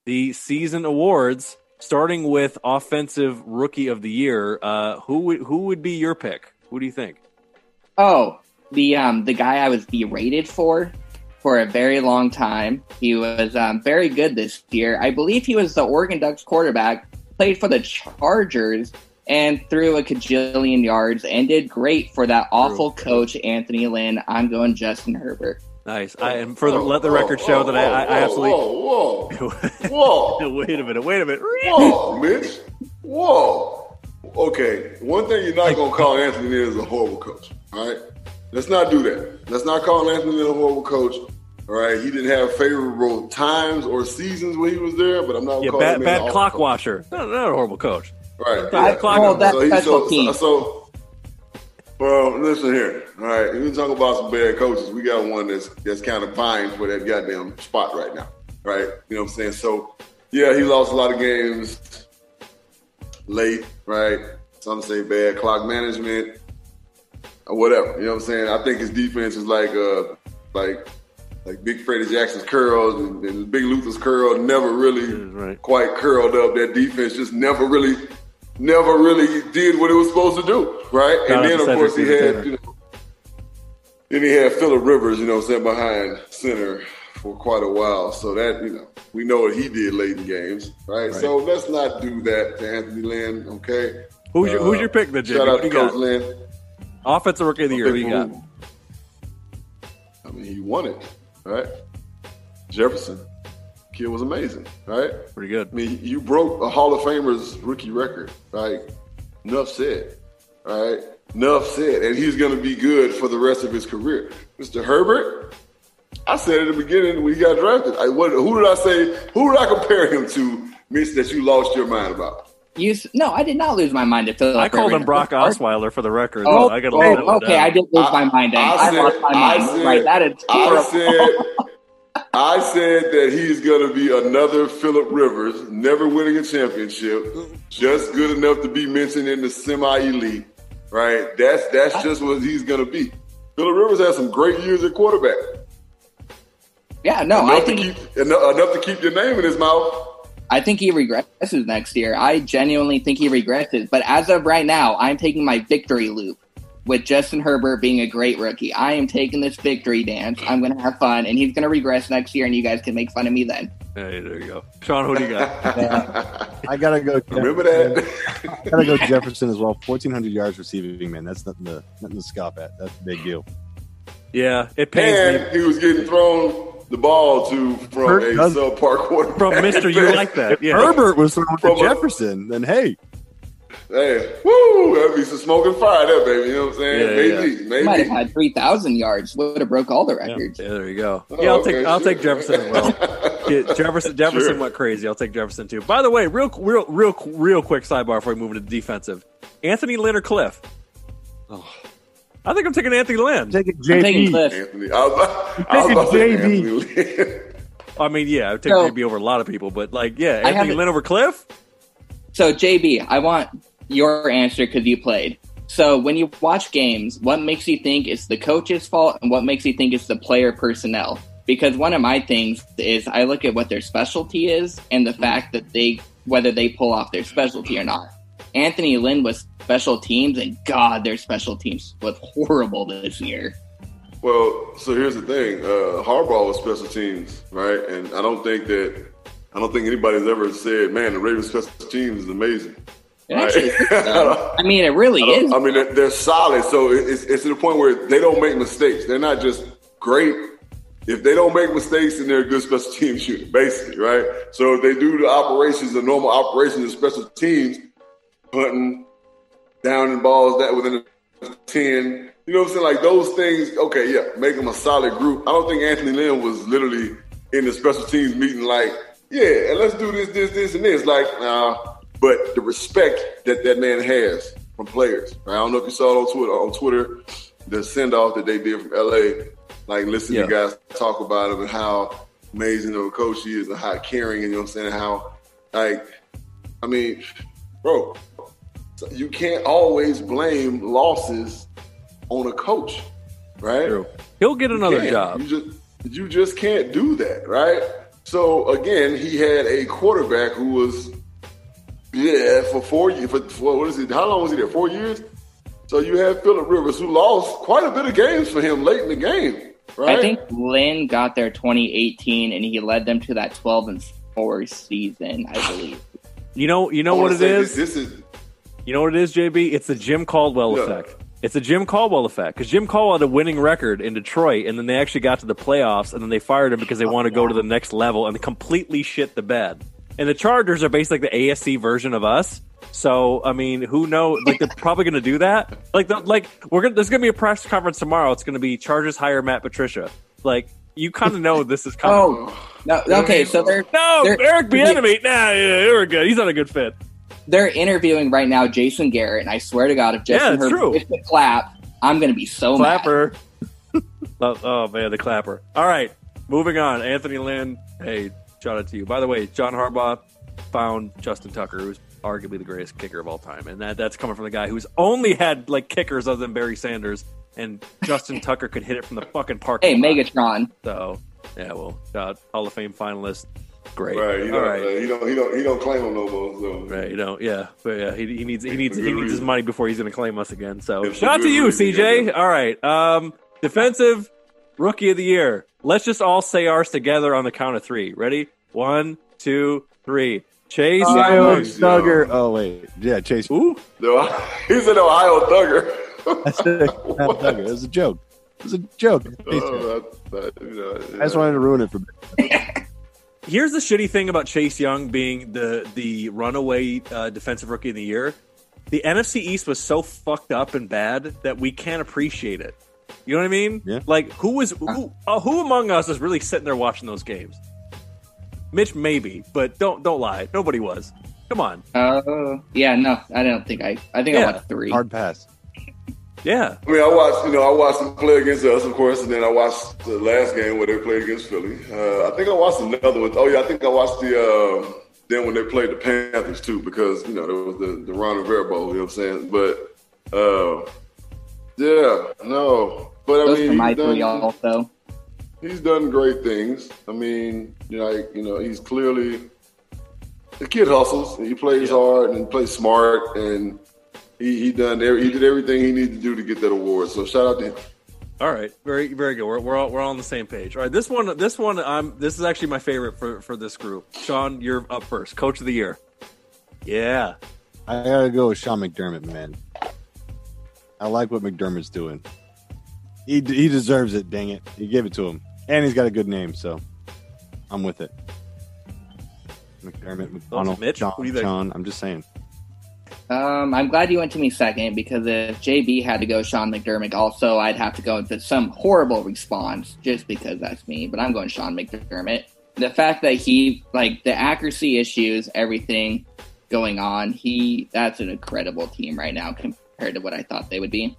G: the season awards, starting with offensive rookie of the year. Uh, who would who would be your pick? Who do you think?
H: Oh, the um the guy I was berated for for a very long time. He was um, very good this year. I believe he was the Oregon Ducks quarterback. Played for the Chargers and threw a cajillion yards and did great for that awful coach Anthony Lynn. I'm going Justin Herbert.
G: Nice. I am for the, let the record show that I, I, I absolutely.
D: Whoa, whoa, whoa!
G: wait a minute! Wait a minute!
D: Whoa, Mitch! Whoa! Okay, one thing you're not gonna call Anthony Lynn is a horrible coach. All right, let's not do that. Let's not call Anthony Lynn a horrible coach. All right, he didn't have favorable times or seasons when he was there, but I'm not.
G: Yeah, bad, bad clock coach. washer. Not, not a horrible coach.
D: Right. Yeah.
H: Oh, that so, special
D: so,
H: team.
D: So, well, listen here. All right, we talk about some bad coaches. We got one that's that's kind of vying for that goddamn spot right now. Right? You know what I'm saying? So, yeah, he lost a lot of games late. Right? Some say bad clock management or whatever. You know what I'm saying? I think his defense is like uh like like Big Freddie Jackson's curls and, and Big Luther's curl never really right. quite curled up. That defense just never really never really did what it was supposed to do, right? and then of course he had, you know, then he had Philip Rivers, you know, sent behind center for quite a while. So that you know, we know what he did late in games, right? right. So let's not do that to Anthony Lynn, okay?
G: Who's your uh, Who's your pick, then, Jimmy?
D: Shout out to Coach got? Lynn.
G: Offensive Rookie of the Year. Who you got?
D: I mean, he won it, right? Jefferson kid was amazing, right?
G: Pretty good.
D: I mean, you broke a Hall of Famer's rookie record, right? Enough said, right? Enough said, and he's going to be good for the rest of his career. Mr. Herbert, I said at the beginning when he got drafted, I, what, who did I say? Who did I compare him to, Mitch? That you lost your mind about?
H: You no, I did not lose my mind to Philip.
G: I called him Brock Osweiler for the record.
H: Oh, I got oh, okay. I did lose I, my mind. I, I, said, lost my mind. Said, right, that is terrible.
D: I said I said that he's going to be another Philip Rivers, never winning a championship, just good enough to be mentioned in the semi-elite. Right? That's that's just what he's going to be. Philip Rivers had some great years at quarterback.
H: Yeah, no,
D: enough
H: I think
D: to keep, enough, enough to keep your name in his mouth.
H: I think he regresses next year. I genuinely think he regresses. But as of right now, I'm taking my victory loop with Justin Herbert being a great rookie. I am taking this victory dance. I'm going to have fun, and he's going to regress next year, and you guys can make fun of me then.
G: Hey, there you go. Sean, who do you got?
I: yeah, I got to go.
D: Remember that?
I: I got to go Jefferson as well. 1,400 yards receiving, man. That's nothing to, nothing to scoff at. That's a big deal.
G: Yeah, it pains
D: and me. he was getting thrown the ball to from Hurt, a subpar quarterback.
G: From Mister, you like that?
I: Yeah. Herbert was thrown to Jefferson. Then hey,
D: Hey, woo! That'd be some smoking fire, there, baby. You know what I'm saying?
G: Yeah,
D: maybe,
G: yeah.
D: maybe.
H: Might have had three thousand yards. Would have broke all the records.
G: yeah, there you go.
D: Oh,
G: Yeah, I'll
D: okay,
G: take I'll
D: sure.
G: take Jefferson as well. Yeah, Jefferson Jefferson
D: Sure.
G: went crazy. I'll take Jefferson too. By the way, real real real real quick sidebar before we move into the defensive. Anthony Lynn or Kliff? Oh. I think I'm taking Anthony Lynn.
I: Taking
H: I'm taking
I: JP.
H: Kliff.
D: Anthony. I was, I was about
I: JB.
G: I mean, yeah, I would take
H: So-
G: JB over a lot of people, but like, yeah, Anthony
H: haven't-
G: Lynn over Kliff.
H: So JB, I want your answer because you played. So when you watch games, what makes you think it's the coach's fault, and what makes you think it's the player personnel? Because one of my things is I look at what their specialty is and the fact that they whether they pull off their specialty or not. Anthony Lynn was special teams, and God, their special teams was horrible this year.
D: Well, so here's the thing. Uh, Harbaugh was special teams, right? And I don't think that I don't think anybody's ever said, "Man, the Ravens special teams is amazing."
H: Actually,
D: Right?
H: I mean, it really
D: I,
H: is.
D: I mean, they're, they're solid. So it's, it's to the point where they don't make mistakes. They're not just great. If they don't make mistakes, then they're a good special teams unit, basically, right? So if they do the operations, the normal operations of special teams, punting, and balls that within the 10, you know what I'm saying? Like those things, okay, yeah, make them a solid group. I don't think Anthony Lynn was literally in the special teams meeting like, yeah, and let's do this, this, this, and this. Like, nah. But the respect that that man has from players. I don't know if you saw it on Twitter. On Twitter, the send off that they did from LA. Like, listen
G: Yeah.
D: to guys talk about him and how amazing of a coach he is and how caring. And you know what I'm saying? How, like, I mean, bro, you can't always blame losses on a coach, right?
G: True. He'll get another job.
D: You just you just can't do that, right? So again, he had a quarterback who was yeah for four years. For, for what is it? How long was he there? Four years. So you had Philip Rivers who lost quite a bit of games for him late in the game, right?
H: I think Lynn got there 2018, and he led them to that 12 and four season, I believe.
G: You know, you know what
D: wanna
G: it
D: say
G: is.
D: This, this is
G: You know what it is, JB? It's the Jim Caldwell
D: Yeah.
G: effect. It's the Jim Caldwell effect because Jim Caldwell had a winning record in Detroit, and then they actually got to the playoffs, and then they fired him because they want to go to the next level and completely shit the bed. And the Chargers are basically like the AFC version of us. So I mean, who knows? Like they're probably going to do that. Like, the, like we're gonna. There's going to be a press conference tomorrow. It's going to be Chargers hire Matt Patricia. Like you kind of know this is coming.
H: Oh, no, okay, so they're
G: no,
H: they're-
G: Eric Bieniemy. Nah, yeah, they were good. He's not a good fit.
H: They're interviewing right now Jason Garrett, and I swear to God, if
G: Yeah,
H: Justin
G: it's
H: Herbert
G: true.
H: the clap, I'm going to be so mad.
G: Clapper. oh, oh, man, the clapper. All right, moving on. Anthony Lynn. Hey, shout out to you. By the way, John Harbaugh found Justin Tucker, who's arguably the greatest kicker of all time, and that that's coming from the guy who's only had like kickers other than Barry Sanders, and Justin Tucker could hit it from the fucking park.
H: Hey, Megatron.
G: So yeah, well, God, Hall of Fame finalist. Great.
D: right. He
G: all
D: don't,
G: right.
D: uh, he don't. He don't. He don't claim him no more. So
G: Right, you know, yeah, but yeah, he, he needs he needs he
D: good
G: needs his money before he's going to claim us again. So
D: Yeah, for
G: shout out to you,
D: reason,
G: CJ.
D: yeah.
G: All right, um, defensive rookie of the year. Let's just all say ours together on the count of three. Ready? One, two, three. Chase.
I: Ohio
D: Nice,
I: Thugger.
D: yo.
I: Oh wait, yeah, Chase.
G: Ooh,
D: No, he's an Ohio thugger.
I: That's it. Thugger. It was a joke. It was a joke.
D: Oh, that- that, you know,
I: I just wanted to ruin it for.
G: here's the shitty thing about Chase Young being the the runaway uh, defensive rookie of the year. The NFC East was so fucked up and bad that we can't appreciate it. You know what I mean?
I: Yeah.
G: Like who was who? Uh, who among us is really sitting there watching those games? Mitch, maybe, but don't don't lie. Nobody was. Come on.
H: Oh, yeah, no, I don't think I. I think
G: Yeah.
H: I watched three.
I: Hard pass.
G: Yeah.
D: I mean, I watched, you know, I watched them play against us, of course, and then I watched the last game where they played against Philly. Uh, I think I watched another one. Oh yeah, I think I watched the uh, then when they played the Panthers too, because you know there was the the Ron Rivera Bowl. You know what I'm saying? But uh, yeah, no. But I
H: Those
D: mean, he's done-
H: also.
D: he's done great things. I mean, you know, like, you know, he's clearly the kid hustles. He plays hard and plays smart, and he he done every, he did everything he needed to do to get that award. So shout out to him.
G: All right. Very very good. We're we're all, we're all on the same page. All right. This one this one I'm this is actually my favorite for for this group. Sean, you're up first. Coach of the year. Yeah.
I: I gotta go with Sean McDermott, man. I like what McDermott's doing. He he deserves it. Dang it, he gave it to him, and he's got a good name, so I'm with it. McDermott, McDonald,
G: Mitch,
I: John,
G: what do you think?
I: Sean. I'm just saying.
H: Um, I'm glad you went to me second because if JB had to go Sean McDermott, also I'd have to go into some horrible response just because that's me. But I'm going Sean McDermott. The fact that he like the accuracy issues, everything going on, he that's an incredible team right now compared to what I thought they would be.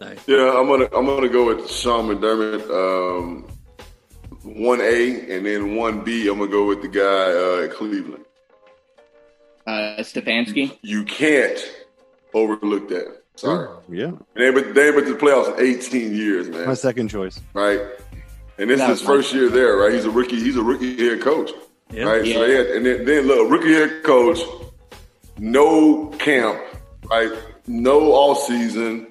D: Nice. Yeah, I'm gonna I'm gonna go with Sean McDermott. Um, one A and then one B. I'm gonna go with the guy uh, at Cleveland.
H: Uh, Stefanski.
D: You can't overlook that. Sorry.
I: Yeah.
D: They been they been to the playoffs in 18 years, man.
I: My second choice.
D: Right. And this is his first year there, right? He's a rookie. He's a rookie head coach, yeah. right? Yeah. So they had, and then, then look, rookie head coach, no camp, right? No all season,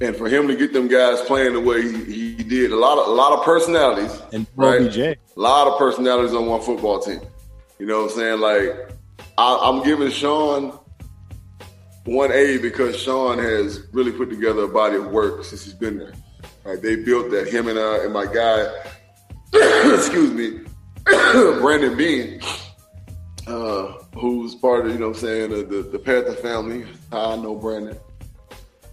D: and for him to get them guys playing the way he, he did, a lot of a lot of personalities,
I: and right? OBJ. a
D: lot of personalities on one football team. You know what I'm saying? Like I, am giving Sean one A because Sean has really put together a body of work since he's been there. Right? They built that. Him and uh, and my guy, excuse me, Brandon Beane, uh, who's part of you know what I'm saying the, the, the Panther family. I know Brandon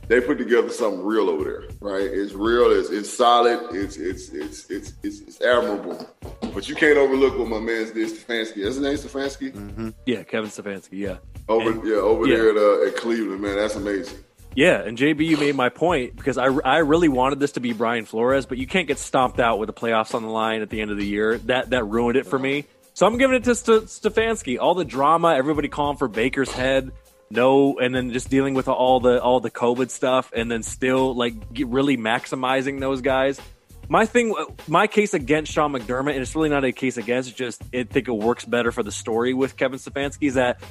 D: they put together something real over there, right? It's real. It's it's solid. It's it's it's it's it's, it's admirable. But you can't overlook what my man's did, Stefanski. Is his name Stefanski?
G: Mm-hmm. Yeah, Kevin Stefanski. Yeah.
D: Over and, yeah over yeah. there at, uh, at Cleveland, man. That's amazing.
G: Yeah, and JB, you made my point because I, I really wanted this to be Brian Flores, but you can't get stomped out with the playoffs on the line at the end of the year. That that ruined it for me. So I'm giving it to St- Stefanski. All the drama, everybody calling for Baker's head no and then just dealing with all the all the covid stuff and then still like really maximizing those guys. My thing my case against sean mcdermott and it's really not a case against it's just i think it works better for the story with kevin stefanski is that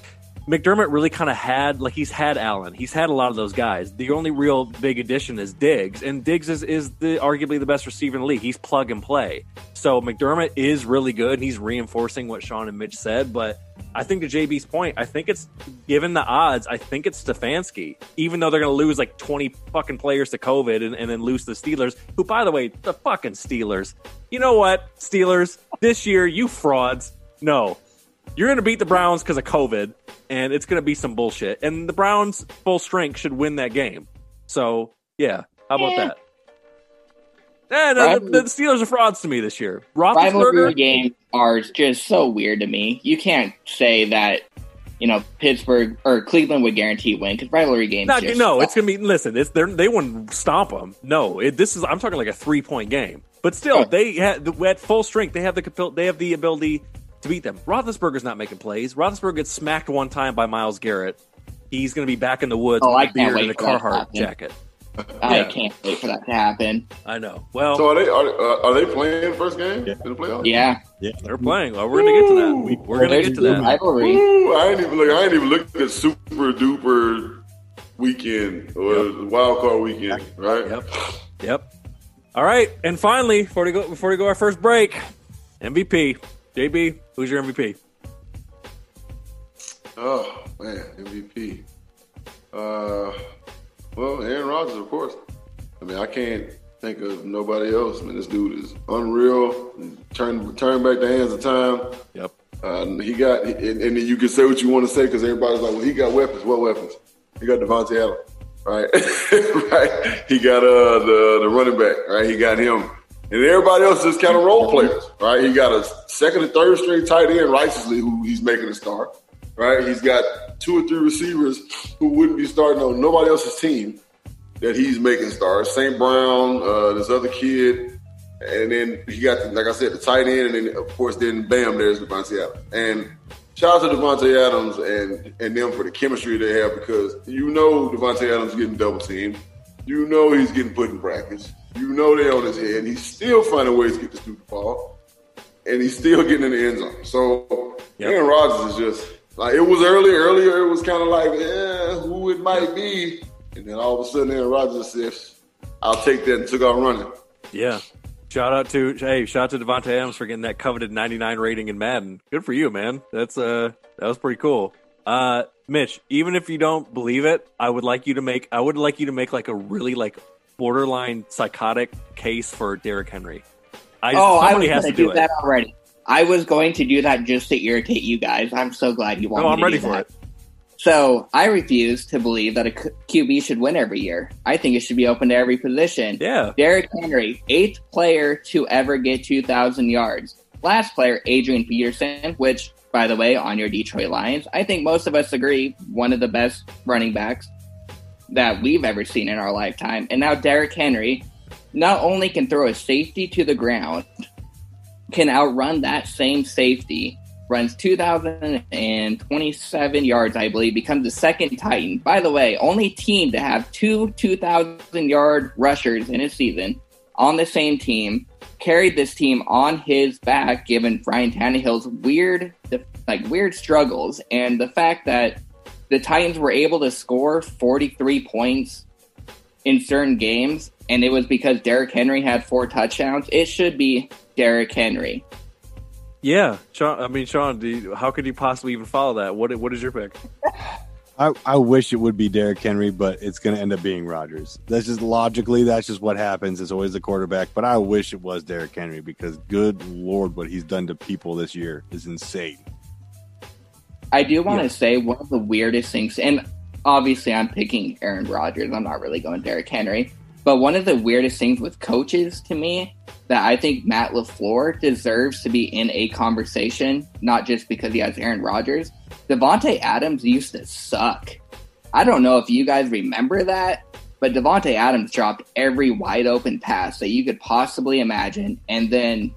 G: McDermott really kind of had like he's had Allen, he's had a lot of those guys. The only real big addition is Diggs, and Diggs is, is the arguably the best receiver in the league. He's plug and play. So McDermott is really good, and he's reinforcing what Sean and Mitch said. But I think to JB's point, I think it's given the odds. I think it's Stefanski, even though they're going to lose like twenty fucking players to COVID and, and then lose the Steelers. Who, by the way, the fucking Steelers. You know what, Steelers? This year, you frauds. No, you're going to beat the Browns because of COVID, and it's going to be some bullshit. And the Browns, full strength, should win that game. So, yeah, how about yeah. that? Eh, no, the, the, Steelers are frauds to me this year.
H: Rivalry games are just so weird to me. You can't say that you know Pittsburgh or Cleveland would guarantee win because rivalry games.
G: Not, no, it's gonna be. Listen, it's they wouldn't stomp them. No, it, this is. I'm talking like a three point game. But still, oh. they had at full strength. They have the they have the ability to beat them. Roethlisberger's not making plays. Roethlisberger gets smacked one time by Myles Garrett. He's going to be back in the woods
H: oh,
G: with a beard and a Carhartt jacket.
H: I yeah. can't wait for that to happen.
G: I know. Well,
D: so are they are, uh, are they playing the first game yeah. in the playoffs?
H: Yeah,
G: yeah, they're playing. Well, we're gonna get to that. We, are gonna get to that.
H: Rivalry.
D: Ooh, I ain't even look. I ain't even looked at super duper weekend or yep. wild card weekend. Right.
G: Yep. Yep. All right, and finally, before we go, before we go our first break, MVP. JB, who's your MVP?
D: Oh man, MVP. Uh, well, Aaron Rodgers, of course. I mean, I can't think of nobody else. Man, this dude is unreal. Turn turn back the hands of time.
G: Yep.
D: Uh, he got, and, and you can say what you want to say because everybody's like, well, he got weapons. What weapons? He got Davante Adams, right? right. He got uh the the running back, right? He got him and everybody else is kind of role players, right? He got a second and third string tight end righteously who he's making a start, right? He's got two or three receivers who wouldn't be starting on nobody else's team that he's making stars. St. Brown, uh, this other kid, and then he got, like I said, the tight end, and then of course, then bam, there's Davante Adams. And shout out to Davante Adams and and them for the chemistry they have because you know Davante Adams getting double teamed, you know he's getting put in brackets. You know they on his head. He's still finding ways to get the stupid ball, and he's still getting in the end zone. So yep. Aaron Rodgers is just like it was early. Earlier, it was kind of like, yeah, who it might be, and then all of a sudden, Aaron Rodgers says, "I'll take that," and took off running.
G: Yeah. Shout out to hey, shout out to Davante Adams for getting that coveted 99 rating in Madden. Good for you, man. That's uh that was pretty cool. Uh Mitch, even if you don't believe it, I would like you to make I would like you to make like a really like borderline psychotic case for Derrick Henry.
H: I, oh, I was going to do, do that already. I was going to do that just to irritate you guys. I'm so glad you want. No,
G: I'm ready for
H: that.
G: it.
H: So I refuse to believe that a QB should win every year. I think it should be open to every position.
G: Yeah.
H: Derrick Henry, eighth player to ever get 2,000 yards. Last player, Adrian Peterson, which, by the way, on your Detroit Lions, I think most of us agree, one of the best running backs that we've ever seen in our lifetime. And now Derrick Henry not only can throw a safety to the ground, can outrun that same safety, runs 2,027 yards, I believe, becomes the second Titan. By the way, only team to have two 2,000 yard rushers in a season on the same team. Carried this team on his back, given Ryan Tannehill's weird, like weird struggles, and the fact that the Titans were able to score 43 points in certain games, and it was because Derrick Henry had four touchdowns. It should be Derrick Henry.
G: Yeah, Sean. I mean, Sean, you, how could you possibly even follow that? What What is your pick?
I: I, I wish it would be Derrick Henry, but it's going to end up being Rodgers. That's just logically, that's just what happens. It's always the quarterback. But I wish it was Derrick Henry because, good lord, what he's done to people this year is insane.
H: I do want to yeah. say one of the weirdest things, and obviously I'm picking Aaron Rodgers. I'm not really going Derrick Henry. But one of the weirdest things with coaches to me that I think Matt LaFleur deserves to be in a conversation, not just because he has Aaron Rodgers. Davante Adams used to suck. I don't know if you guys remember that, but Davante Adams dropped every wide open pass that you could possibly imagine. And then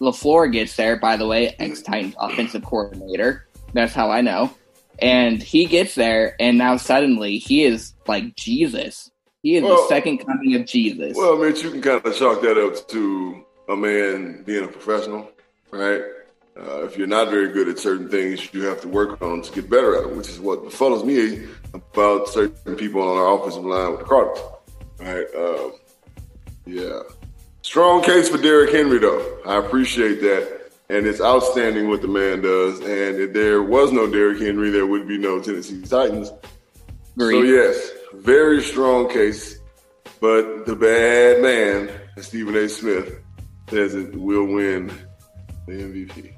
H: LaFleur gets there, by the way, ex Titans offensive coordinator. That's how I know. And he gets there, and now suddenly he is like Jesus. He is well, the second coming of Jesus.
D: Well, Mitch, you can kind of chalk that up to a man being a professional, right? Uh, if you're not very good at certain things, you have to work on to get better at them, which is what befuddles me about certain people on our offensive line with the Cardinals, right? Uh, yeah. Strong case for Derrick Henry, though. I appreciate that and it's outstanding what the man does. And if there was no Derrick Henry, there would be no Tennessee Titans. So yes, very strong case, but the bad man, Stephen A. Smith, says it will win the MVP.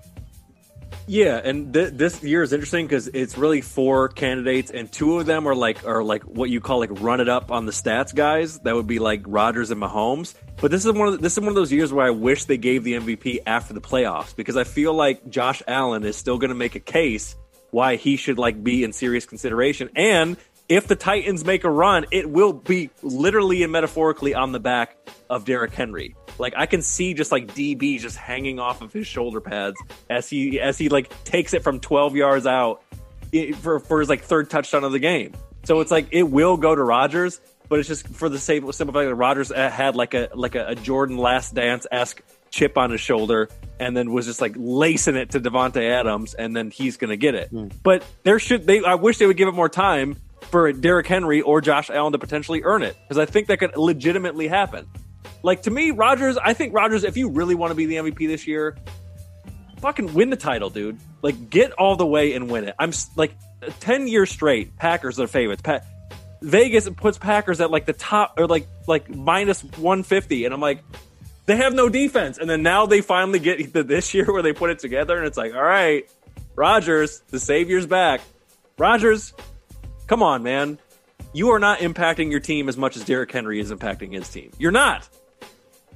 G: Yeah, and th- this year is interesting because it's really four candidates, and two of them are like are like what you call like run it up on the stats guys. That would be like Rodgers and Mahomes. But this is one of the, this is one of those years where I wish they gave the MVP after the playoffs because I feel like Josh Allen is still going to make a case why he should like be in serious consideration. And if the Titans make a run, it will be literally and metaphorically on the back of Derrick Henry. Like I can see just like DB just hanging off of his shoulder pads as he as he like takes it from 12 yards out for for his like third touchdown of the game. So it's like it will go to Rodgers, but it's just for the same simple fact that Rodgers uh, had like a like a, a Jordan Last Dance esque chip on his shoulder and then was just like lacing it to Davante Adams and then he's going to get it. Mm. But there should they I wish they would give it more time for Derrick Henry or Josh Allen to potentially earn it because I think that could legitimately happen. Like to me, Rodgers, I think Rodgers, if you really want to be the MVP this year, fucking win the title, dude. Like get all the way and win it. I'm like 10 years straight, Packers are favorites. Pa- Vegas puts Packers at like the top or like like minus 150 and I'm like they have no defense. And then now they finally get this year where they put it together and it's like, "All right, Rodgers, the savior's back." Rodgers, come on, man. You are not impacting your team as much as Derrick Henry is impacting his team. You're not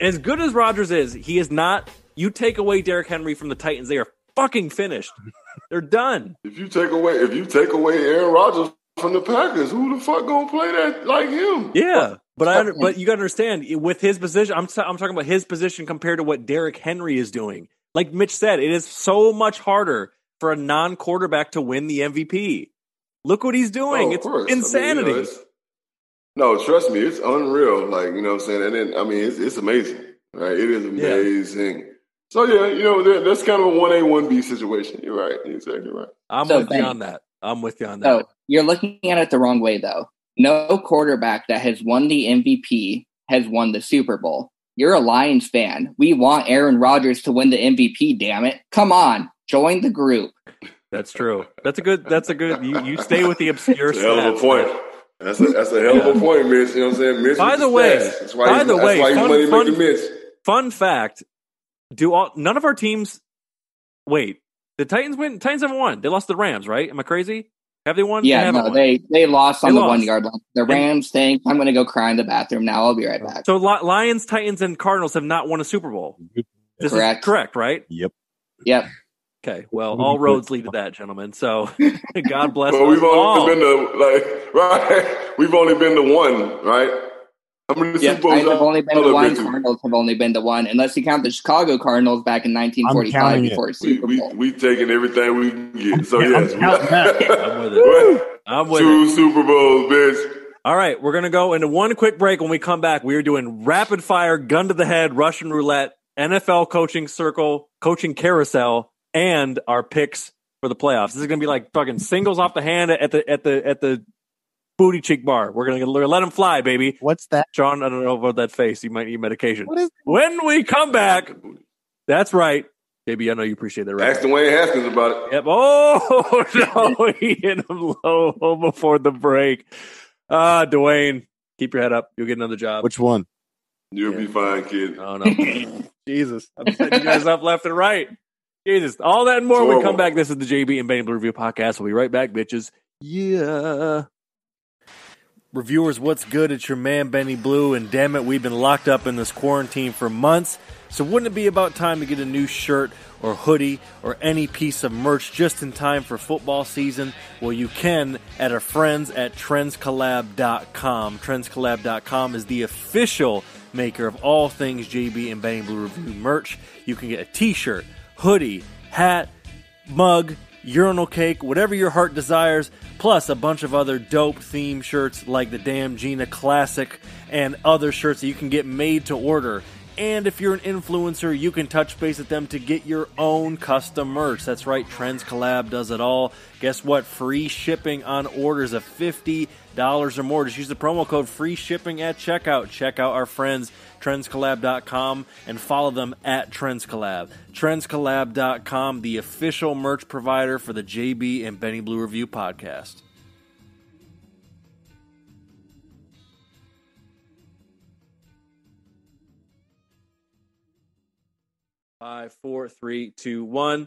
G: as good as Rodgers is, he is not. You take away Derrick Henry from the Titans, they are fucking finished. They're done.
D: If you take away, if you take away Aaron Rodgers from the Packers, who the fuck gonna play that like him?
G: Yeah, but I but you got to understand with his position. I'm I'm talking about his position compared to what Derrick Henry is doing. Like Mitch said, it is so much harder for a non-quarterback to win the MVP. Look what he's doing. Oh, it's course. insanity. I mean, you know, it's,
D: no, trust me, it's unreal. Like, you know what I'm saying? And then, I mean, it's, it's amazing, right? It is amazing. Yeah. So, yeah, you know, that's kind of a 1A, 1B situation. You're right. You're exactly right.
G: I'm so with you on that. I'm with you on that. So,
H: you're looking at it the wrong way, though. No quarterback that has won the MVP has won the Super Bowl. You're a Lions fan. We want Aaron Rodgers to win the MVP, damn it. Come on, join the group.
G: That's true. That's a good, that's a good, you, you stay with the obscure That's a
D: Hell of a point. That's a that's a hell of a point, Mitch. You know what I'm saying? Mitch
G: by the way, that's why by the way, fun, fun, Mitch. fun fact: Do all none of our teams? Wait, the Titans win. Titans haven't won. They lost the Rams, right? Am I crazy? Have they won?
H: Yeah,
G: they
H: no,
G: won.
H: they they lost on
G: They
H: the
G: lost.
H: one yard line. The Rams think I'm going to go cry in the bathroom now. I'll be right back.
G: So Lions, Titans, and Cardinals have not won a Super Bowl. This
H: Correct.
G: is correct, right?
I: Yep.
H: Yep.
G: Okay. Well, all roads lead to that, gentlemen. So God bless
D: Well,
G: us
D: we've only
G: all.
D: been to like right. We've only been to one, right? How many
H: Yeah,
D: Super Bowls?
H: have only been
D: y'all
H: to one. Cardinals have only been to one, unless you count the Chicago Cardinals back in 1945
I: counting it.
H: before a
D: We,
H: Super
D: we,
H: Bowl.
D: we taking everything we can get. So
I: Yeah, I'm
D: yes.
G: I'm with it. I'm with
D: two
G: it.
D: Super Bowls, bitch.
G: All right, we're gonna go into one quick break. When we come back, we are doing rapid fire, gun to the head, Russian roulette, NFL coaching circle, coaching carousel, and our picks for the playoffs. This is gonna be like fucking singles off the hand at the at the at the booty cheek bar. We're gonna let them fly, baby.
I: What's that?
G: John, I don't know about that face. You might need medication.
I: What is
G: When we come back, that's right. JB, I know you appreciate that, right?
D: Ask Dwayne Haskins about it.
G: Yep. Oh no, he hit him low before the break. Ah, Dwayne, keep your head up. You'll get another job.
I: Which one?
D: You'll be fine, kid.
G: Oh no, Jesus! I'm setting you guys up left and right. Jesus, all that and more. when We come back. This is the JB and Benny Blue Review podcast. We'll be right back, bitches. Yeah. Reviewers, what's good? It's your man Benny Blue, and damn it, we've been locked up in this quarantine for months. So wouldn't it be about time to get a new shirt or hoodie or any piece of merch just in time for football season? Well, you can at our friends at trendscollab.com. Trendscollab.com is the official maker of all things JB and Benny Blue Review merch. You can get a t-shirt, hoodie, hat, mug, urinal cake, whatever your heart desires, plus a bunch of other dope theme shirts like the Damn Gina Classic and other shirts that you can get made to order. And if you're an influencer, you can touch base with them to get your own custom merch. That's right, Trends Collab does it all. Guess what? Free shipping on orders of $50 or more. Just use the promo code free shipping at checkout. Check out our friends, trendscollab.com, and follow them at trendscollab. Trendscollab.com, the official merch provider for the JB and Benny Blue Review podcast. Five, four, three, two, one.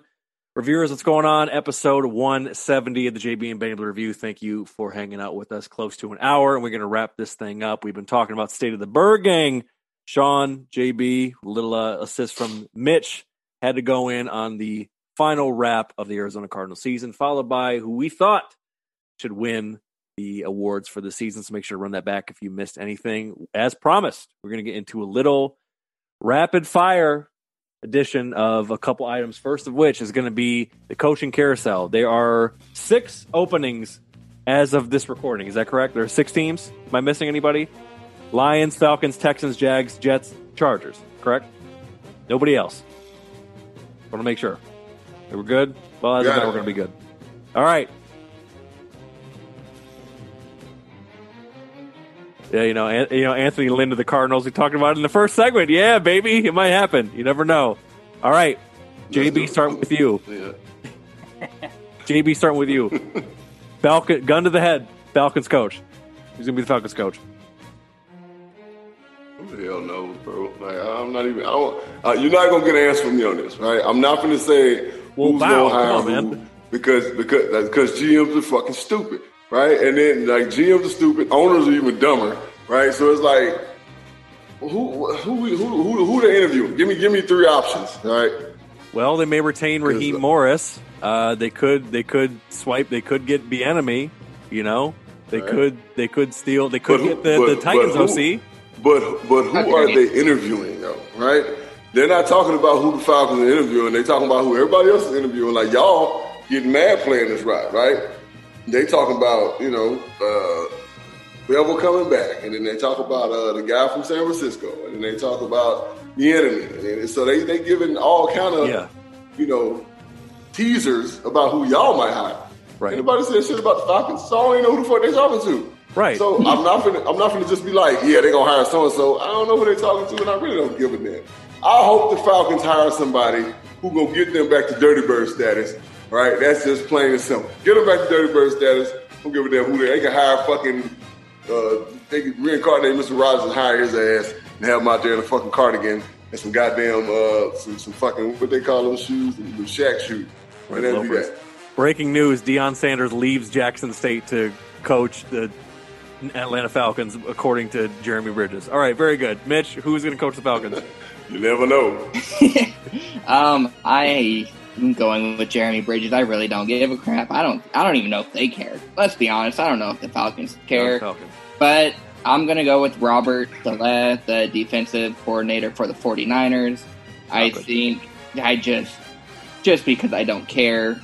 G: Reviewers, what's going on? Episode 170 of the JB and Benny Review. Thank you for hanging out with us close to an hour, and we're going to wrap this thing up. We've been talking about State of the Bird Gang. Sean, JB, little uh, assist from Mitch, had to go in on the final wrap of the Arizona Cardinal season, followed by who we thought should win the awards for the season. So make sure to run that back if you missed anything. As promised, we're going to get into a little rapid fire edition of a couple items. First of which is going to be the coaching carousel. There are six openings as of this recording. Is that correct? There are six teams. Am I missing anybody? Lions, Falcons, Texans, Jags, Jets, Chargers. Correct? Nobody else. Want to make sure. We're good? Well, as of now, we're going to be good. All right. Yeah, you know, An- you know Anthony Lynn of the Cardinals. We talked about it in the first segment. Yeah, baby, it might happen. You never know. All right, JB, starting with you.
D: Yeah.
G: JB, starting with you. Falcon, gun to the head. Falcons coach. Who's gonna be the Falcons coach?
D: Hell no, bro? Like I'm not even. I don't. Uh, you're not gonna get an answer from me on this, right? I'm not gonna say
G: Well,
D: who's
G: wow,
D: gonna hire
G: on,
D: who
G: man.
D: because because because GMs are fucking stupid, right? And then like GMs are stupid, owners are even dumber, right? So it's like who who who who, who they interviewing? Give me give me three options, all right?
G: Well, they may retain Raheem
D: uh,
G: Morris. Uh, they could they could swipe. They could get Bieniemy. You know, they
D: Right.
G: could they could steal. They could
D: who-
G: get the,
D: but-
G: the Titans
D: but who-
G: OC.
D: But but who are they interviewing though, right? They're not talking about who the Falcons are interviewing. They're talking about who everybody else is interviewing. Like y'all getting mad playing this right, right? They talk about you know uh, Bevell coming back, and then they talk about uh, the guy from San Francisco, and then they talk about the enemy. And so they they giving all kind of
G: Yeah.
D: you know teasers about who y'all might hire.
G: Right.
D: Anybody said shit about the Falcons? So I don't even know who the fuck they talking to.
G: Right.
D: So I'm not finna, I'm not finna just be like, yeah, they're gonna hire so and so. I don't know who they're talking to, and I really don't give a damn. I hope the Falcons hire somebody who gonna get them back to Dirty Bird status. Right? That's just plain and simple. Get them back to Dirty Bird status. Don't give a damn who they. They can hire fucking. Uh, they can reincarnate Mr. Rogers and hire his ass and have him out there in a fucking cardigan and some goddamn uh some, some fucking what they call those shoes, the Shaq shoes.
G: Right,
D: that'd be that.
G: Breaking news: Deion Sanders leaves Jackson State to coach the Atlanta Falcons, according to Jeremy Bridges. All right, very good. Mitch, who's going to coach the Falcons?
D: you never know.
H: um, I am going with Jeremy Bridges. I really don't give a crap. I don't. I don't even know if they care. Let's be honest. I don't know if the Falcons care.
G: Falcons.
H: But I'm going to go with Robert Saleh, the defensive coordinator for the 49ers. I think I just just because I don't care.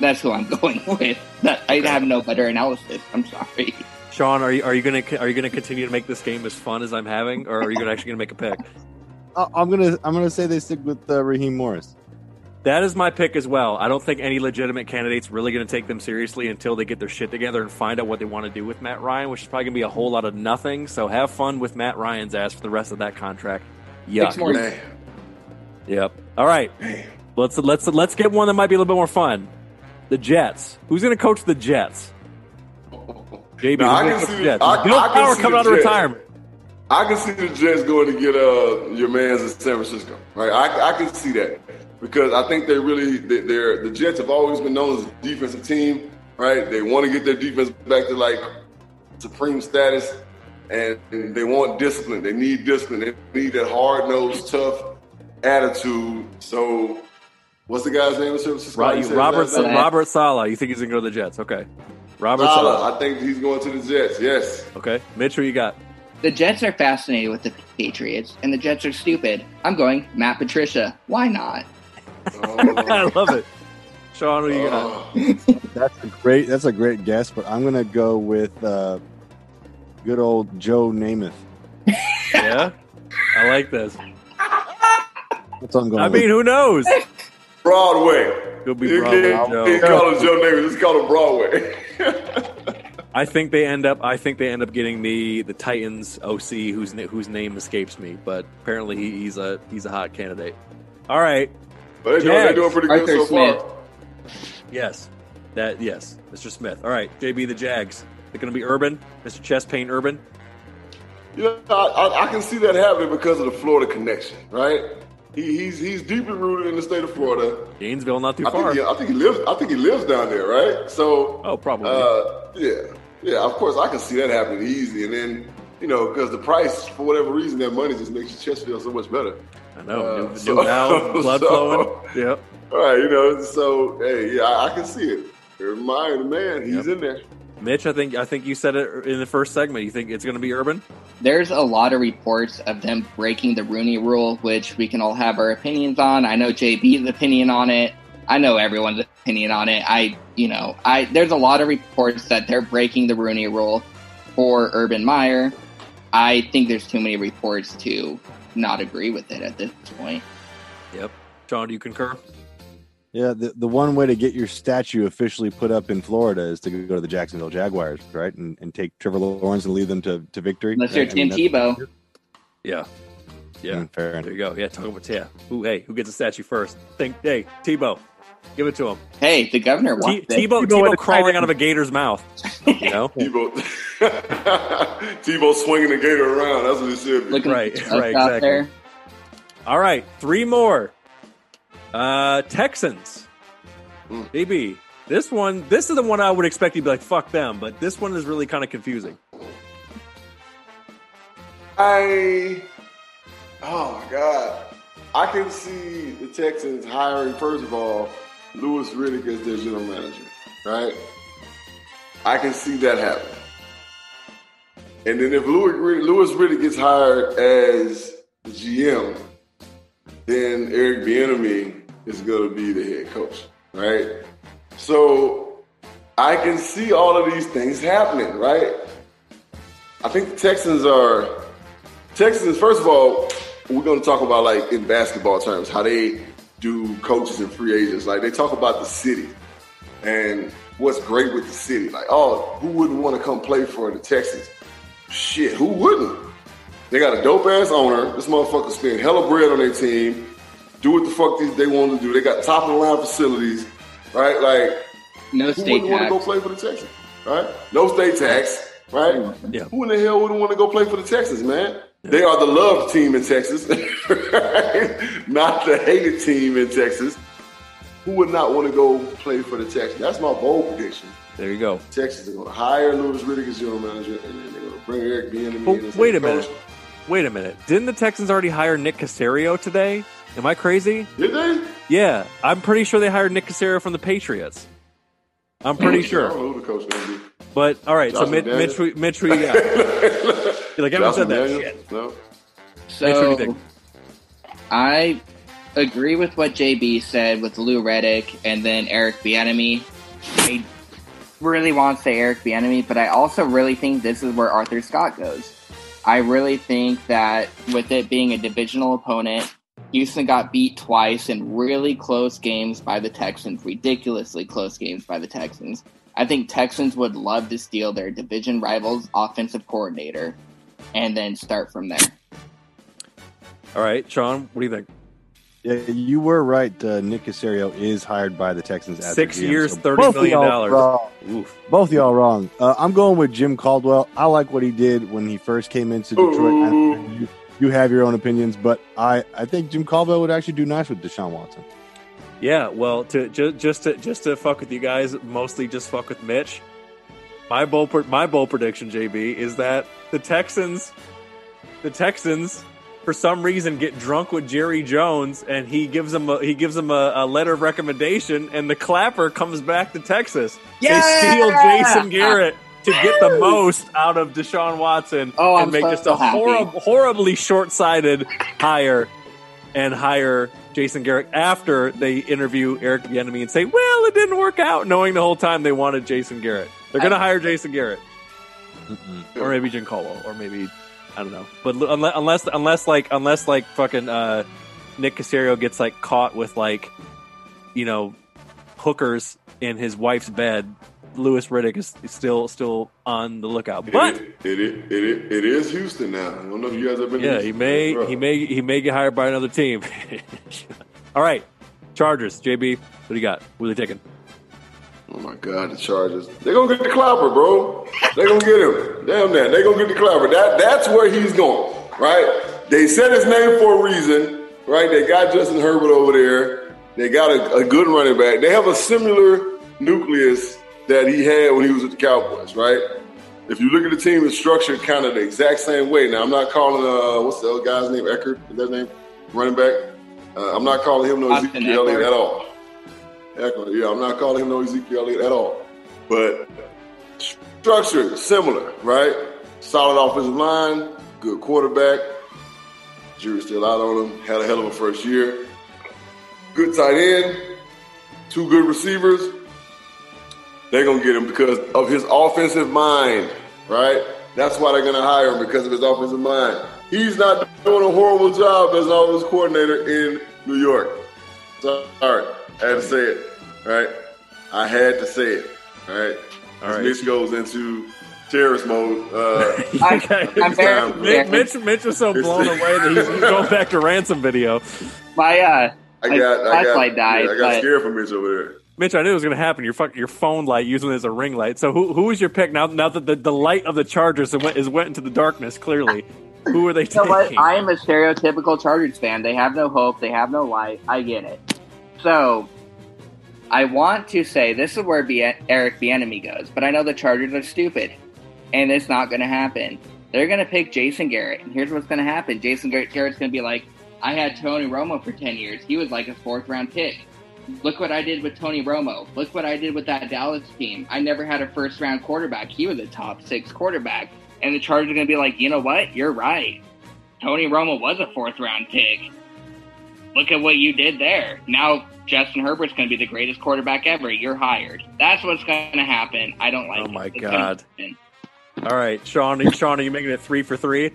H: That's who I'm going with. That, I have no better analysis. I'm sorry.
G: Sean, are you are you gonna are you gonna continue to make this game as fun as I'm having, or are you gonna actually gonna make a pick?
I: I'm gonna I'm gonna say they stick with uh, Raheem Morris.
G: That is my pick as well. I don't think any legitimate candidates really going to take them seriously until they get their shit together and find out what they want to do with Matt Ryan, which is probably going to be a whole lot of nothing. So have fun with Matt Ryan's ass for the rest of that contract. Yuck.
H: More-
G: yep. All right. Let's let's let's get one that might be a little bit more fun. The Jets. Who's going to coach the Jets? JB,
D: Now, I can see
G: the Jets?
D: I-
G: Bill
D: I can
G: Power
D: see
G: coming
D: the
G: out of
D: Jets.
G: retirement.
D: I can see the Jets going to get uh, your man's in San Francisco. Right, I, I can see that because I think they really they- they're the Jets have always been known as a defensive team. Right, they want to get their defense back to like supreme status, and, and they want discipline. They need discipline. They need that hard nosed, tough attitude. So, what's the guy's name in San Francisco?
G: Ro-
D: You said his
G: Robert
D: last?
G: Robert Saleh. You think he's going to go to the Jets? Okay. Robert
D: Saleh.
G: Saleh.
D: I think he's going to the Jets. Yes.
G: Okay. Mitch, who you got?
H: The Jets are fascinated with the Patriots, and the Jets are stupid. I'm going Matt Patricia. Why not?
G: I love it. Sean, who you got?
I: That's a great. That's a great guess, but I'm gonna go with uh, good old Joe Namath.
G: yeah, I like this.
I: That's what I'm going.
G: I
I: with.
G: mean, who knows?
D: Broadway.
G: Could be
D: You
G: Broadway
D: can't,
G: Joe.
D: can't call him Joe Davis. Just call him Broadway.
G: I think they end up. I think they end up getting the the Titans OC, whose whose name escapes me, but apparently he, he's a he's a hot candidate. All right.
D: But they're doing, they're doing pretty good so
H: Smith.
D: far.
G: Yes, that yes, Mr. Smith. All right, JB the Jags. They're going to be Urban, Mr. Chest Pain Urban.
D: You know, I, I, I can see that happening because of the Florida connection, right? He, he's he's deeply rooted in the state of Florida.
G: Gainesville, not too
D: I
G: far.
D: think, he, I think he lives. I think he lives down there, right? So,
G: Oh, probably.
D: uh, yeah, yeah. Of course, I can see that happening easy. And then, you know, because the price, for whatever reason, that money just makes your chest feel so much better.
G: I know.
D: uh,
G: new,
D: so-
G: new valve, blood
D: so-
G: flowing. Yep.
D: All right, you know. So, hey, yeah, I, I can see it. Remind the man, he's in there.
G: Mitch, I think I think you said it in the first segment. You think it's going to be Urban?
H: There's a lot of reports of them breaking the Rooney Rule, which we can all have our opinions on. I know JB's opinion on it. I know everyone's opinion on it. I, you know, I there's a lot of reports that they're breaking the Rooney Rule for Urban Meyer. I think there's too many reports to not agree with it at this point.
G: Yep. John, do you concur?
I: Yeah, the, the one way to get your statue officially put up in Florida is to go to the Jacksonville Jaguars, right? And, and take Trevor Lawrence and lead them to, to victory.
H: Unless you're?
I: I
H: Tim
I: that's-
H: Tebow.
G: Yeah. Yeah.
I: Mm, fair
G: There you go. Yeah, talk about yeah. Who hey, who gets a statue first? Think hey, Tebow. Give it to him.
H: Hey, the governor
G: T-
H: wants it.
G: Tebow,
I: Tebow
G: Tebow
I: at a
G: crawling out of a gator's mouth. You know?
D: Tebow, Tebow swinging the gator around. That's what it should be.
H: Looking
G: Right,
H: at us
G: right,
H: out
G: exactly.
H: there.
G: All right, three more. Uh Texans. BB. This one, this is the one I would expect you to be like, fuck them, but this one is really kind of confusing.
D: I, oh my God, I can see the Texans hiring first of all Louis Riddick as their general manager, right? I can see that happen. And then if Louis Riddick, gets hired as the GM, then Eric Bieniemy is going to be the head coach, right? So I can see all of these things happening, right? I think the Texans are Texans. First of all, we're going to talk about like in basketball terms how they do coaches and free agents. Like they talk about the city and what's great with the city. Like, oh, who wouldn't want to come play for the Texans? Shit, who wouldn't? They got a dope ass owner. This motherfucker spend hella bread on their team. Do what the fuck they want to do. They got top of the line facilities, right? Like,
H: No
D: who
H: state
D: wouldn't want to go play for the Texans, right? No state tax, right?
G: Yeah.
D: Who in the hell wouldn't want to go play for the Texans, man? They are the love team in Texas, right? not the hated team in Texas. who would not want to go play for the Texans? That's my bold prediction.
G: There you go.
D: Texas are going to hire Louis Riddick as general manager, and then they're going to bring Eric Bieniemy
G: But wait a minute. Wait a minute. Didn't the Texans already hire Nick Caserio today? Am I crazy?
D: Did they?
G: Yeah, I'm pretty sure they hired Nick Caserio from the Patriots. I'm pretty
D: I don't
G: sure.
D: know who the coach is going to be.
G: But all right, so
D: Josh
G: Mitch,
D: McDaniels?
G: Mitch, we- Mitch, we got. Like everyone
D: Josh
G: said that shit.
D: No.
G: Mitch, what do you
H: So? I agree with what JB said with Lou Riddick and then Eric Bieniemy. I really want to say Eric Bieniemy, but I also really think this is where Arthur Scott goes. I really think that with it being a divisional opponent, Houston got beat twice in really close games by the Texans, ridiculously close games by the Texans. I think Texans would love to steal their division rivals' offensive coordinator and then start from there.
G: All right, Sean, what do you think?
I: Yeah, you were right. Uh, Nick Caserio is hired by the Texans. As
G: Six
I: their GM,
G: years,
I: so
G: $30
I: both
G: million
I: y'all wrong. Both of y'all wrong. Uh, I'm going with Jim Caldwell. I like what he did when he first came into Detroit. You, you have your own opinions, but I, I think Jim Caldwell would actually do nice with Deshaun Watson.
G: Yeah, well, to just just to just to fuck with you guys, mostly just fuck with Mitch. My bold my bold prediction, JB, is that the Texans, the Texans, for some reason, get drunk with Jerry Jones, and he gives them a, he gives them a, a letter of recommendation, and the clapper comes back to Texas.
H: Yeah!
G: They steal Jason Garrett to get the most out of Deshaun Watson
H: Oh,
G: and
H: I'm
G: make
H: so
G: just a horrible, horribly short sighted hire and hire Jason Garrett after they interview Eric Bieniemy and say, "Well, it didn't work out," knowing the whole time they wanted Jason Garrett. They're going to hire Jason Garrett, or maybe Jim Caldwell, or maybe I don't know. But unless unless unless like unless like fucking uh, Nick Caserio gets like caught with like you know hookers in his wife's bed, Louis Riddick is is still still on the lookout. But
D: it, it, it, it, it is Houston now. I don't know if you guys have been.
G: yeah, he may he may he may get hired by another team. All right, Chargers. JB, what do you got? What are they taking?
D: Oh my God, the Chargers. They're gonna get the clapper, bro. They're gonna get him. Damn that. They're gonna get the clapper. That that's where he's going. Right? They said his name for a reason. Right? They got Justin Herbert over there. They got a, a good running back. They have a similar nucleus that he had when he was with the Cowboys, right? If you look at the team, it's structured kind of the exact same way. Now, I'm not calling uh, what's the other guy's name? Eckert, is that name? Running back. Uh, I'm not calling him no
H: Austin
D: Ezekiel Elliott at all. Ekeler, yeah, I'm not calling him no Ezekiel Elliott at all. But structure similar, right? Solid offensive line, good quarterback. Jury's still out on him. Had a hell of a first year. Good tight end, two good receivers. They're gonna get him because of his offensive mind, right? That's why they're gonna hire him because of his offensive mind. He's not doing a horrible job as an offense coordinator in New York. Sorry, I had to say it, right? I had to say it, right?
G: All
D: As
G: right.
D: Mitch goes into terrorist mode. Uh,
H: I, I'm very
G: Mitch, Mitch, Mitch was so blown away that he's, he's going back to ransom video.
H: My uh,
D: I
H: my
D: got, I got,
H: flashlight died.
D: yeah, I got
H: but
D: scared from Mitch over there.
G: Mitch, I knew it was going to happen. Your fuck, your phone light using it as a ring light. So who who was your pick now? Now that the, the light of the Chargers has went, is went into the darkness. Clearly, who are they
H: you know what?
G: taking?
H: I am a stereotypical Chargers fan. They have no hope. They have no light. I get it. So, I want to say this is where Bien- Eric Bieniemy goes, but I know the Chargers are stupid, and it's not going to happen. They're going to pick Jason Garrett, and here's what's going to happen: Jason Garrett, Garrett's going to be like, "I had Tony Romo for ten years. He was like a fourth round pick. Look what I did with Tony Romo. Look what I did with that Dallas team. I never had a first round quarterback. He was a top six quarterback." And the Chargers are going to be like, "You know what? You're right. Tony Romo was a fourth round pick. Look at what you did there. Now Justin Herbert's going to be the greatest quarterback ever. You're hired. That's what's going to happen. I don't like
G: Oh my
H: It's
G: God.
H: gonna happen.
G: All right, Sean. Sean, are you making it three for three?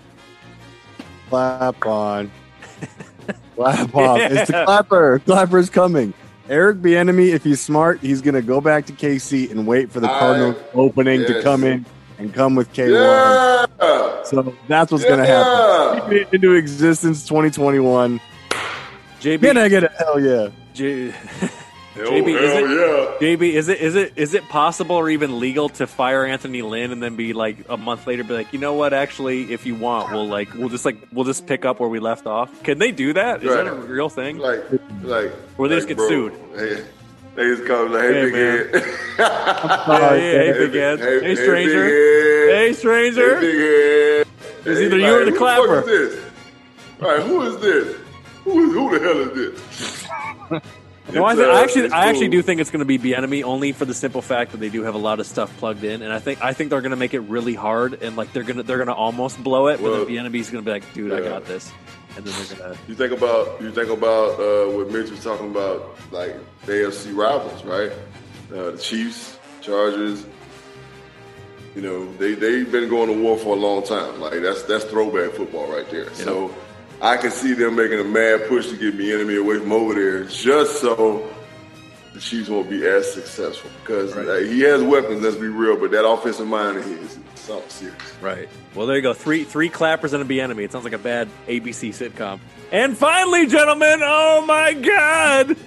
I: Clap on. Clap off. It's the clapper. Clapper's coming. Eric Bieniemy, if he's smart, he's going to go back to KC and wait for the
D: I-
I: Cardinals opening to come in and come with K1.
D: Yeah.
I: So that's what's going to happen. Keep it into existence 2021.
G: JB,
I: Can I get a hell yeah?
G: J-
D: Hell,
G: JB, is
D: hell
G: it-
D: yeah.
G: JB, is it is it is it possible or even legal to fire Anthony Lynn and then be like a month later be like, you know what? Actually, if you want, we'll like we'll just like we'll just pick up where we left off. Can they do that? Is that a real thing?
D: Like, like,
G: Or they
D: like,
G: just get
D: bro,
G: sued.
D: Hey, They just call me like, hey,
G: Hey,
D: big
G: man.
D: head.
G: Hey, hey, hey, big head.
D: Hey,
G: Hey,
D: hey,
G: stranger. Hey, stranger.
D: Hey, big head.
G: It's
D: Hey,
G: either you or the
D: who
G: clapper.
D: fuck is this? All right, who is this? Who, who the hell is this?
G: No, I, th-
D: uh,
G: I actually, I actually do think it's going to be Bieniemy only for the simple fact that they do have a lot of stuff plugged in, and I think, I think they're going to make it really hard, and like they're gonna, they're gonna almost blow it,
D: Well,
G: but then Bieniemy's going to be like, dude, I got this, and then they're gonna.
D: You think about you think about uh, what Mitch was talking about, like the AFC rivals, right? Uh, the Chiefs, Chargers. You know, they they've been going to war for a long time. Like that's that's throwback football right there. So I can see them making a mad push to get the enemy away from over there, just so the Chiefs won't be as successful. Because uh, he has weapons, let's be real, but that offensive mind of his is something serious.
G: Right. Well, there you go. Three three clappers and a be enemy. It sounds like a bad ABC sitcom. And finally, gentlemen, oh my God,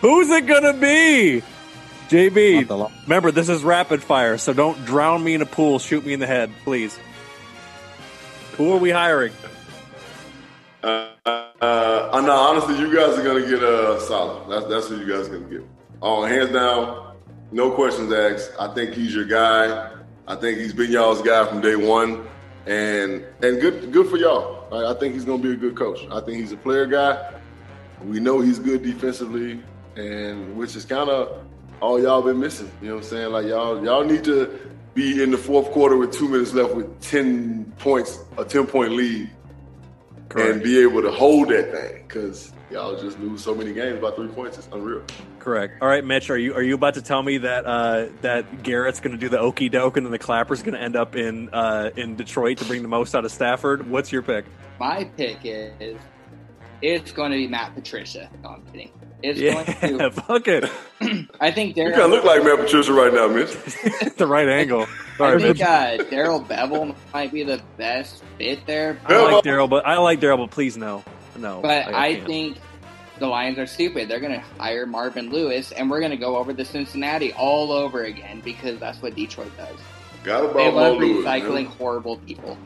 G: who's it gonna be? JB. Remember, this is rapid fire, so don't drown me in a pool. Shoot me in the head, please. Who are we hiring?
D: Uh, uh, no, honestly, you guys are gonna get uh, solid. That's that's who you guys are gonna get. Oh, hands down, no questions asked. I think he's your guy. I think he's been y'all's guy from day one, and and good good for y'all. Right? I think he's gonna be a good coach. I think he's a player guy. We know he's good defensively, and which is kind of all y'all been missing. You know what I'm saying? Like y'all y'all need to be in the fourth quarter with two minutes left with ten points, a ten point lead, and be able to hold that thing because y'all just lose so many games by three points. It's unreal.
G: Correct. All right, Mitch, are you are you about to tell me that uh, that Garrett's going to do the okey doke and then the clapper's going to end up in uh, in Detroit to bring the most out of Stafford? What's your pick?
H: My pick is it's going to be Matt Patricia. No, I'm kidding. It's
G: Yeah,
H: going to.
G: fuck it.
H: I think
D: You
H: Darrell.
D: kind of look like Matt Patricia right now, Mitch.
G: the right angle.
H: I think uh, Darrell Bevell might be the best fit there.
G: I like Darrell, but I like Darrell, but please no, no.
H: But I,
G: can't.
H: think the Lions are stupid. They're going to hire Marvin Lewis, and we're going to go over to Cincinnati all over again because that's what Detroit does.
D: Got about
H: They love
D: Mo Lewis,
H: recycling
D: man.
H: horrible people.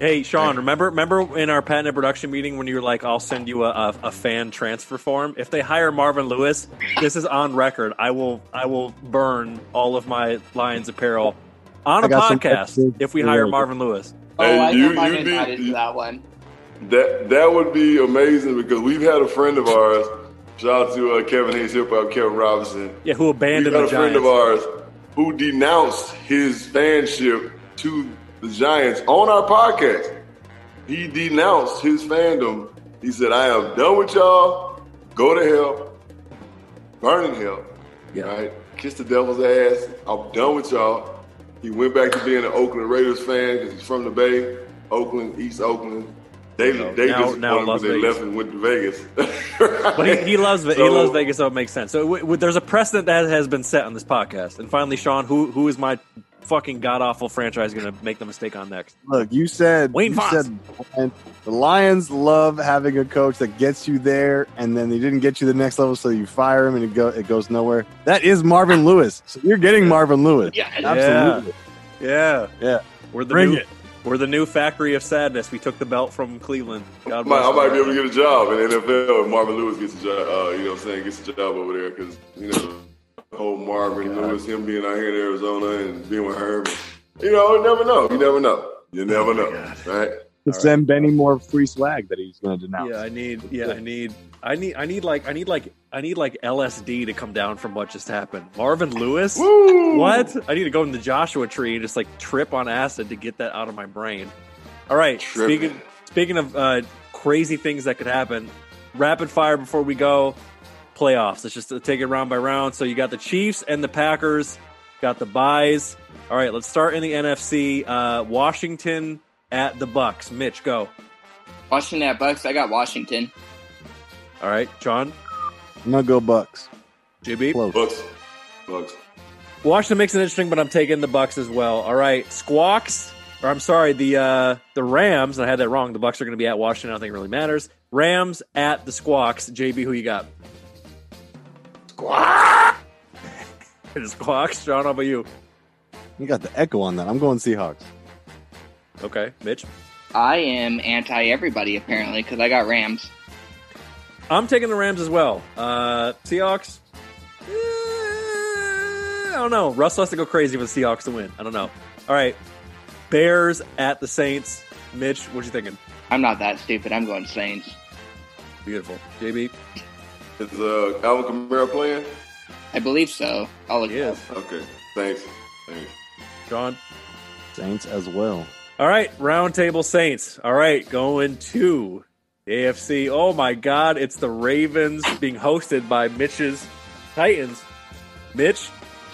G: Hey, Sean, remember remember in our patent and production meeting when you were like, "I'll send you a, a, a fan transfer form." If they hire Marvin Lewis, this is on record. I will I will burn all of my Lions apparel on a podcast if we hire. Marvin Lewis.
H: Oh,
D: Hey,
H: I
D: you-
H: know I'm
D: you need-
H: invited to that one.
D: That that would be amazing because we've had a friend of ours. Shout out to uh, Kevin Hayes Hip Hop, Kevin Robinson.
G: Yeah, who abandoned
D: We've
G: the
D: got a friend of ours who denounced his fanship to the Giants on our podcast. He denounced his fandom. He said, "I am done with y'all. Go to hell, burn in hell. Right? Kiss the devil's ass. I'm done with y'all." He went back to being an Oakland Raiders fan because he's from the Bay, Oakland, East Oakland. They
G: No,
D: they
G: now-
D: just
G: now Las
D: they
G: Vegas.
D: left and went to Vegas.
G: But he, he loves he loves Vegas, so it makes sense. So w- w- there's a precedent that has been set on this podcast. And finally, Sean, who who is my fucking god awful franchise going to make the mistake on next?
I: Look, you said
G: Wayne
I: you said the Lions love having a coach that gets you there, and then they didn't get you the next level, so you fire him and it go it goes nowhere. That is Marvin Lewis. So you're getting Marvin Lewis.
H: Yeah,
I: absolutely.
G: Yeah,
I: Yeah,
G: we're the
I: Bring
G: new,
I: it.
G: We're the new factory of sadness. We took the belt from Cleveland. God
D: I might,
G: bless
D: I might be able to get a job in the NFL if Marvin Lewis gets a job. Uh, you know what I'm saying? Gets a job over there because you know the whole Marvin Lewis, him being out here in Arizona and being with Herm. You know, you never know. You never know. You never know, right?
I: Send Benny more free swag that he's going to denounce.
G: Yeah, I need. Yeah, I need. I need. I need like. I need like. I need like LSD to come down from what just happened. Marvin Lewis.
D: Woo!
G: What? I need to go in the Joshua tree and just like trip on acid to get that out of my brain. All right.
D: Tripping.
G: Speaking speaking of uh, crazy things that could happen, rapid fire before we go. Playoffs. Let's just take it round by round. So you got the Chiefs and the Packers. Got the buys. All right. Let's start in the NFC. Uh, Washington at the Bucks. Mitch, go.
H: Washington at Bucks. I got Washington.
G: All right, John,
I: I'm going to go Bucks.
G: JB.
I: Close.
D: Bucks, Bucks.
G: Washington makes it interesting, but I'm taking the Bucks as well. All right, Squawks, or I'm sorry, the uh, the Rams. I had that wrong. The Bucks are going to be at Washington. I don't think it really matters. Rams at the Squawks. JB, who you got? Squawk. the Squawks. John, how about you?
I: You got the echo on that. I'm going Seahawks.
G: Okay, Mitch.
H: I am anti everybody apparently because I got Rams.
G: I'm taking the Rams as well. Uh, Seahawks. I don't know. Russell has to go crazy for the Seahawks to win. I don't know. All right, Bears at the Saints. Mitch, what you thinking?
H: I'm not that stupid. I'm going Saints.
G: Beautiful. JB?
D: Is uh, Alvin Kamara playing?
H: I believe so. I'll look
G: Yes.
D: Okay. Thanks. Thanks.
G: John?
I: Saints as well.
G: All right, roundtable Saints. All right, going to the AFC. Oh my God, it's the Ravens being hosted by Mitch's Titans. Mitch,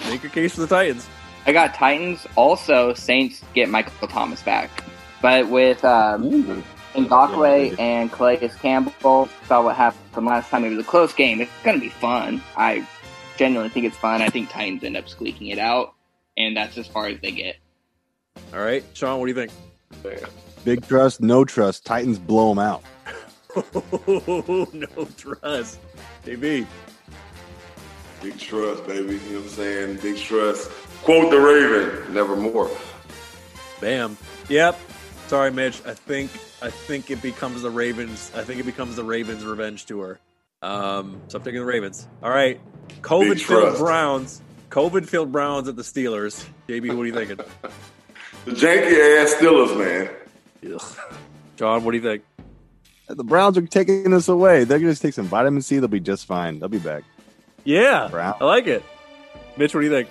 G: make your case for the Titans.
H: I got Titans. Also, Saints get Michael Thomas back. But with um, Ngakoue and Calais Campbell, saw what happened from last time. It was a close game. It's going to be fun. I genuinely think it's fun. I think Titans end up squeaking it out, and that's as far as they get.
G: All right, Sean, what do you think?
I: Big trust, no trust. Titans blow them out.
G: no trust. JB.
D: Big trust, baby. You know what I'm saying? Big trust. Quote the Raven, nevermore.
G: Bam. Yep. Sorry, Mitch. I think I think it becomes the Ravens. I think it becomes the Ravens' revenge tour. Um, so I'm taking the Ravens. All right. COVID filled. Browns. COVID filled Browns at the Steelers. JB, what are you thinking?
D: The janky ass Steelers, man.
G: Ugh. John, what do you think?
I: The Browns are taking us away. They're going to just take some vitamin C. They'll be just fine. They'll be back.
G: Yeah,
I: Brown.
G: I like it. Mitch, what do you think?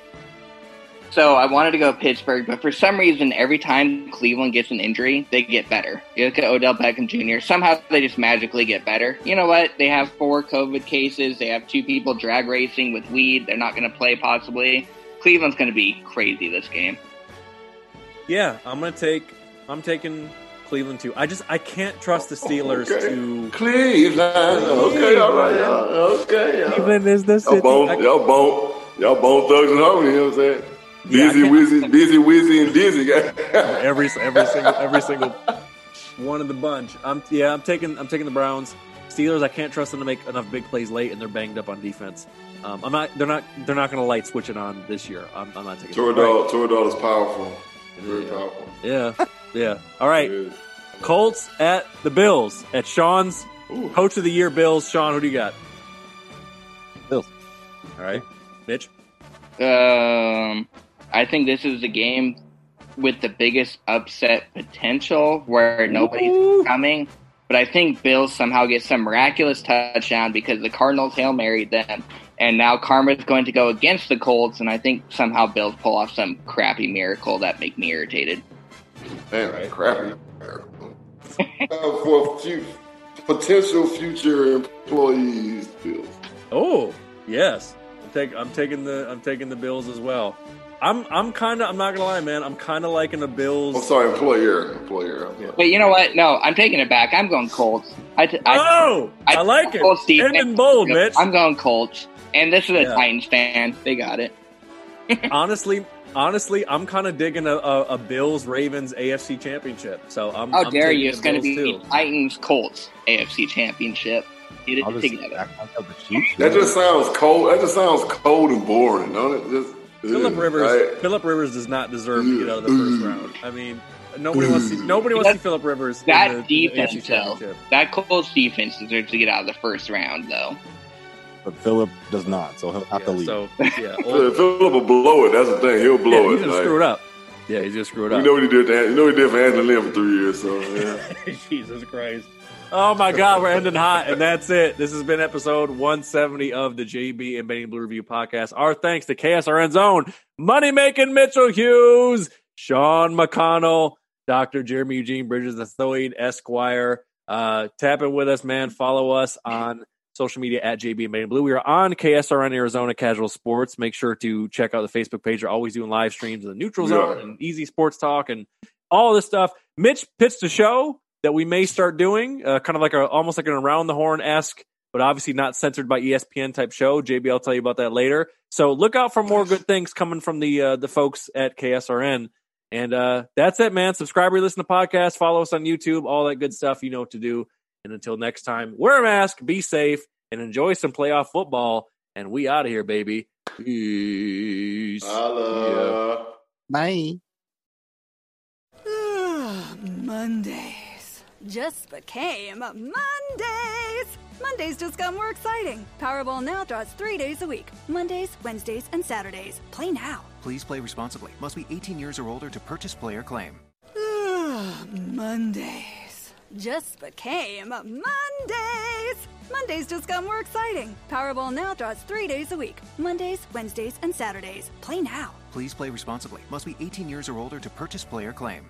H: So I wanted to go Pittsburgh, but for some reason, every time Cleveland gets an injury, they get better. You look at Odell Beckham Jr. Somehow they just magically get better. You know what? They have four COVID cases. They have two people drag racing with weed. They're not going to play possibly. Cleveland's going to be crazy this game.
G: Yeah, I'm gonna take. I'm taking Cleveland too. I just I can't trust the Steelers
D: Okay.
G: to.
D: Cleveland. Okay, all right. y'all. Okay, y'all.
G: Cleveland is the
D: Y'all
G: city.
D: bone, y'all bone, y'all bone thugs and harmony. You know what I'm saying?
G: Yeah, I
D: Busy,
G: can't-
D: wizzy, busy, wizzy, and dizzy.
G: every every single every single one of the bunch. I'm yeah, I'm taking I'm taking the Browns. Steelers, I can't trust them to make enough big plays late, and they're banged up on defense. Um, I'm not. They're not. They're not going to light switch it on this year. I'm, I'm not taking. them.
D: Toradol, Toradol is powerful. Very
G: Yeah.
D: powerful.
G: Yeah, yeah. All right, Colts at the Bills at Sean's
D: Ooh.
G: Coach of the Year. Bills. Sean, who do you got?
I: Bills.
G: All right, Mitch.
H: Um, I think this is the game with the biggest upset potential where nobody's coming. But I think Bills somehow get some miraculous touchdown because the Cardinals hail married them, and now karma's going to go against the Colts. And I think somehow Bills pull off some crappy miracle that make me irritated.
D: Damn, crappy. Uh, for few potential future employees, Bills.
G: Oh yes, I'm, take, I'm taking the I'm taking the Bills as well. I'm I'm kind of I'm not gonna lie, man. I'm kind of liking the Bills.
D: I'm sorry, employer, employer. I'm.
H: But you know what? No, I'm taking it back. I'm going Colts. I, t- I,
G: oh, I, like it.
H: Colts defense.
G: Ending bold, Mitch.
H: I'm going Colts. And this is a
G: Yeah.
H: Titans fan. They got it.
G: honestly, honestly, I'm kind of digging a, a, a Bills Ravens AFC Championship. So I'm.
H: How
G: I'm
H: dare you? It's going to be
G: too.
H: Titans Colts AFC Championship. Get
I: I'll
H: it
I: just
H: together.
I: back up the Chiefs.
D: That just sounds cold. That just sounds cold and boring, don't it? Just
G: Philip Rivers.
D: right?
G: Philip Rivers does not deserve to get out of the first round. I mean, nobody wants to. Nobody wants to see Philip Rivers.
H: That
G: the- in the
H: defense,
G: AFC
H: though. That Colts defense deserves to get out of the first round, though.
I: But Philip does not, so he'll have to leave.
G: so yeah,
D: Philip will blow it. That's the thing. He'll blow
G: yeah,
D: it.
G: he's gonna
D: like,
G: screw it up. Yeah, he's gonna screw it up.
D: You know what he did? To, you know what he did for Anthony Lynn for three years. So yeah.
G: Jesus Christ. Oh my God, we're ending hot, and that's it. This has been episode 170 of the JB and Benny Blue Review podcast. Our thanks to KSRN Zone, Money Making Mitchell Hughes, Sean McConnell, Dr. Jeremy Eugene Bridges, the Thoid Esquire. Uh, tap in with us, man. Follow us on social media at JB and Benny Blue. We are on KSRN Arizona Casual Sports. Make sure to check out the Facebook page. We're always doing live streams of the Neutral Zone
D: are.
G: and Easy Sports Talk and all this stuff. Mitch pitched a show that we may start doing, uh, kind of like a almost like an around the horn esque, but obviously not censored by ESPN type show. JB, I'll tell you about that later. So look out for more good things coming from the uh, the folks at KSRN. And uh, that's it, man. Subscribe, or listen to podcasts, follow us on YouTube, all that good stuff. You know what to do. And until next time, wear a mask, be safe, and enjoy some playoff football. And we out of here, baby. Peace.
D: Holla.
I: Bye.
B: Mondays just became Mondays. Mondays just got more exciting. Powerball now draws three days a week Mondays, Wednesdays, and Saturdays. Play now.
C: Please play responsibly. Must be 18 years or older to purchase player claim.
B: Mondays just became Mondays. Mondays just got more exciting. Powerball now draws three days a week Mondays, Wednesdays, and Saturdays. Play now.
C: Please play responsibly. Must be 18 years or older to purchase player claim.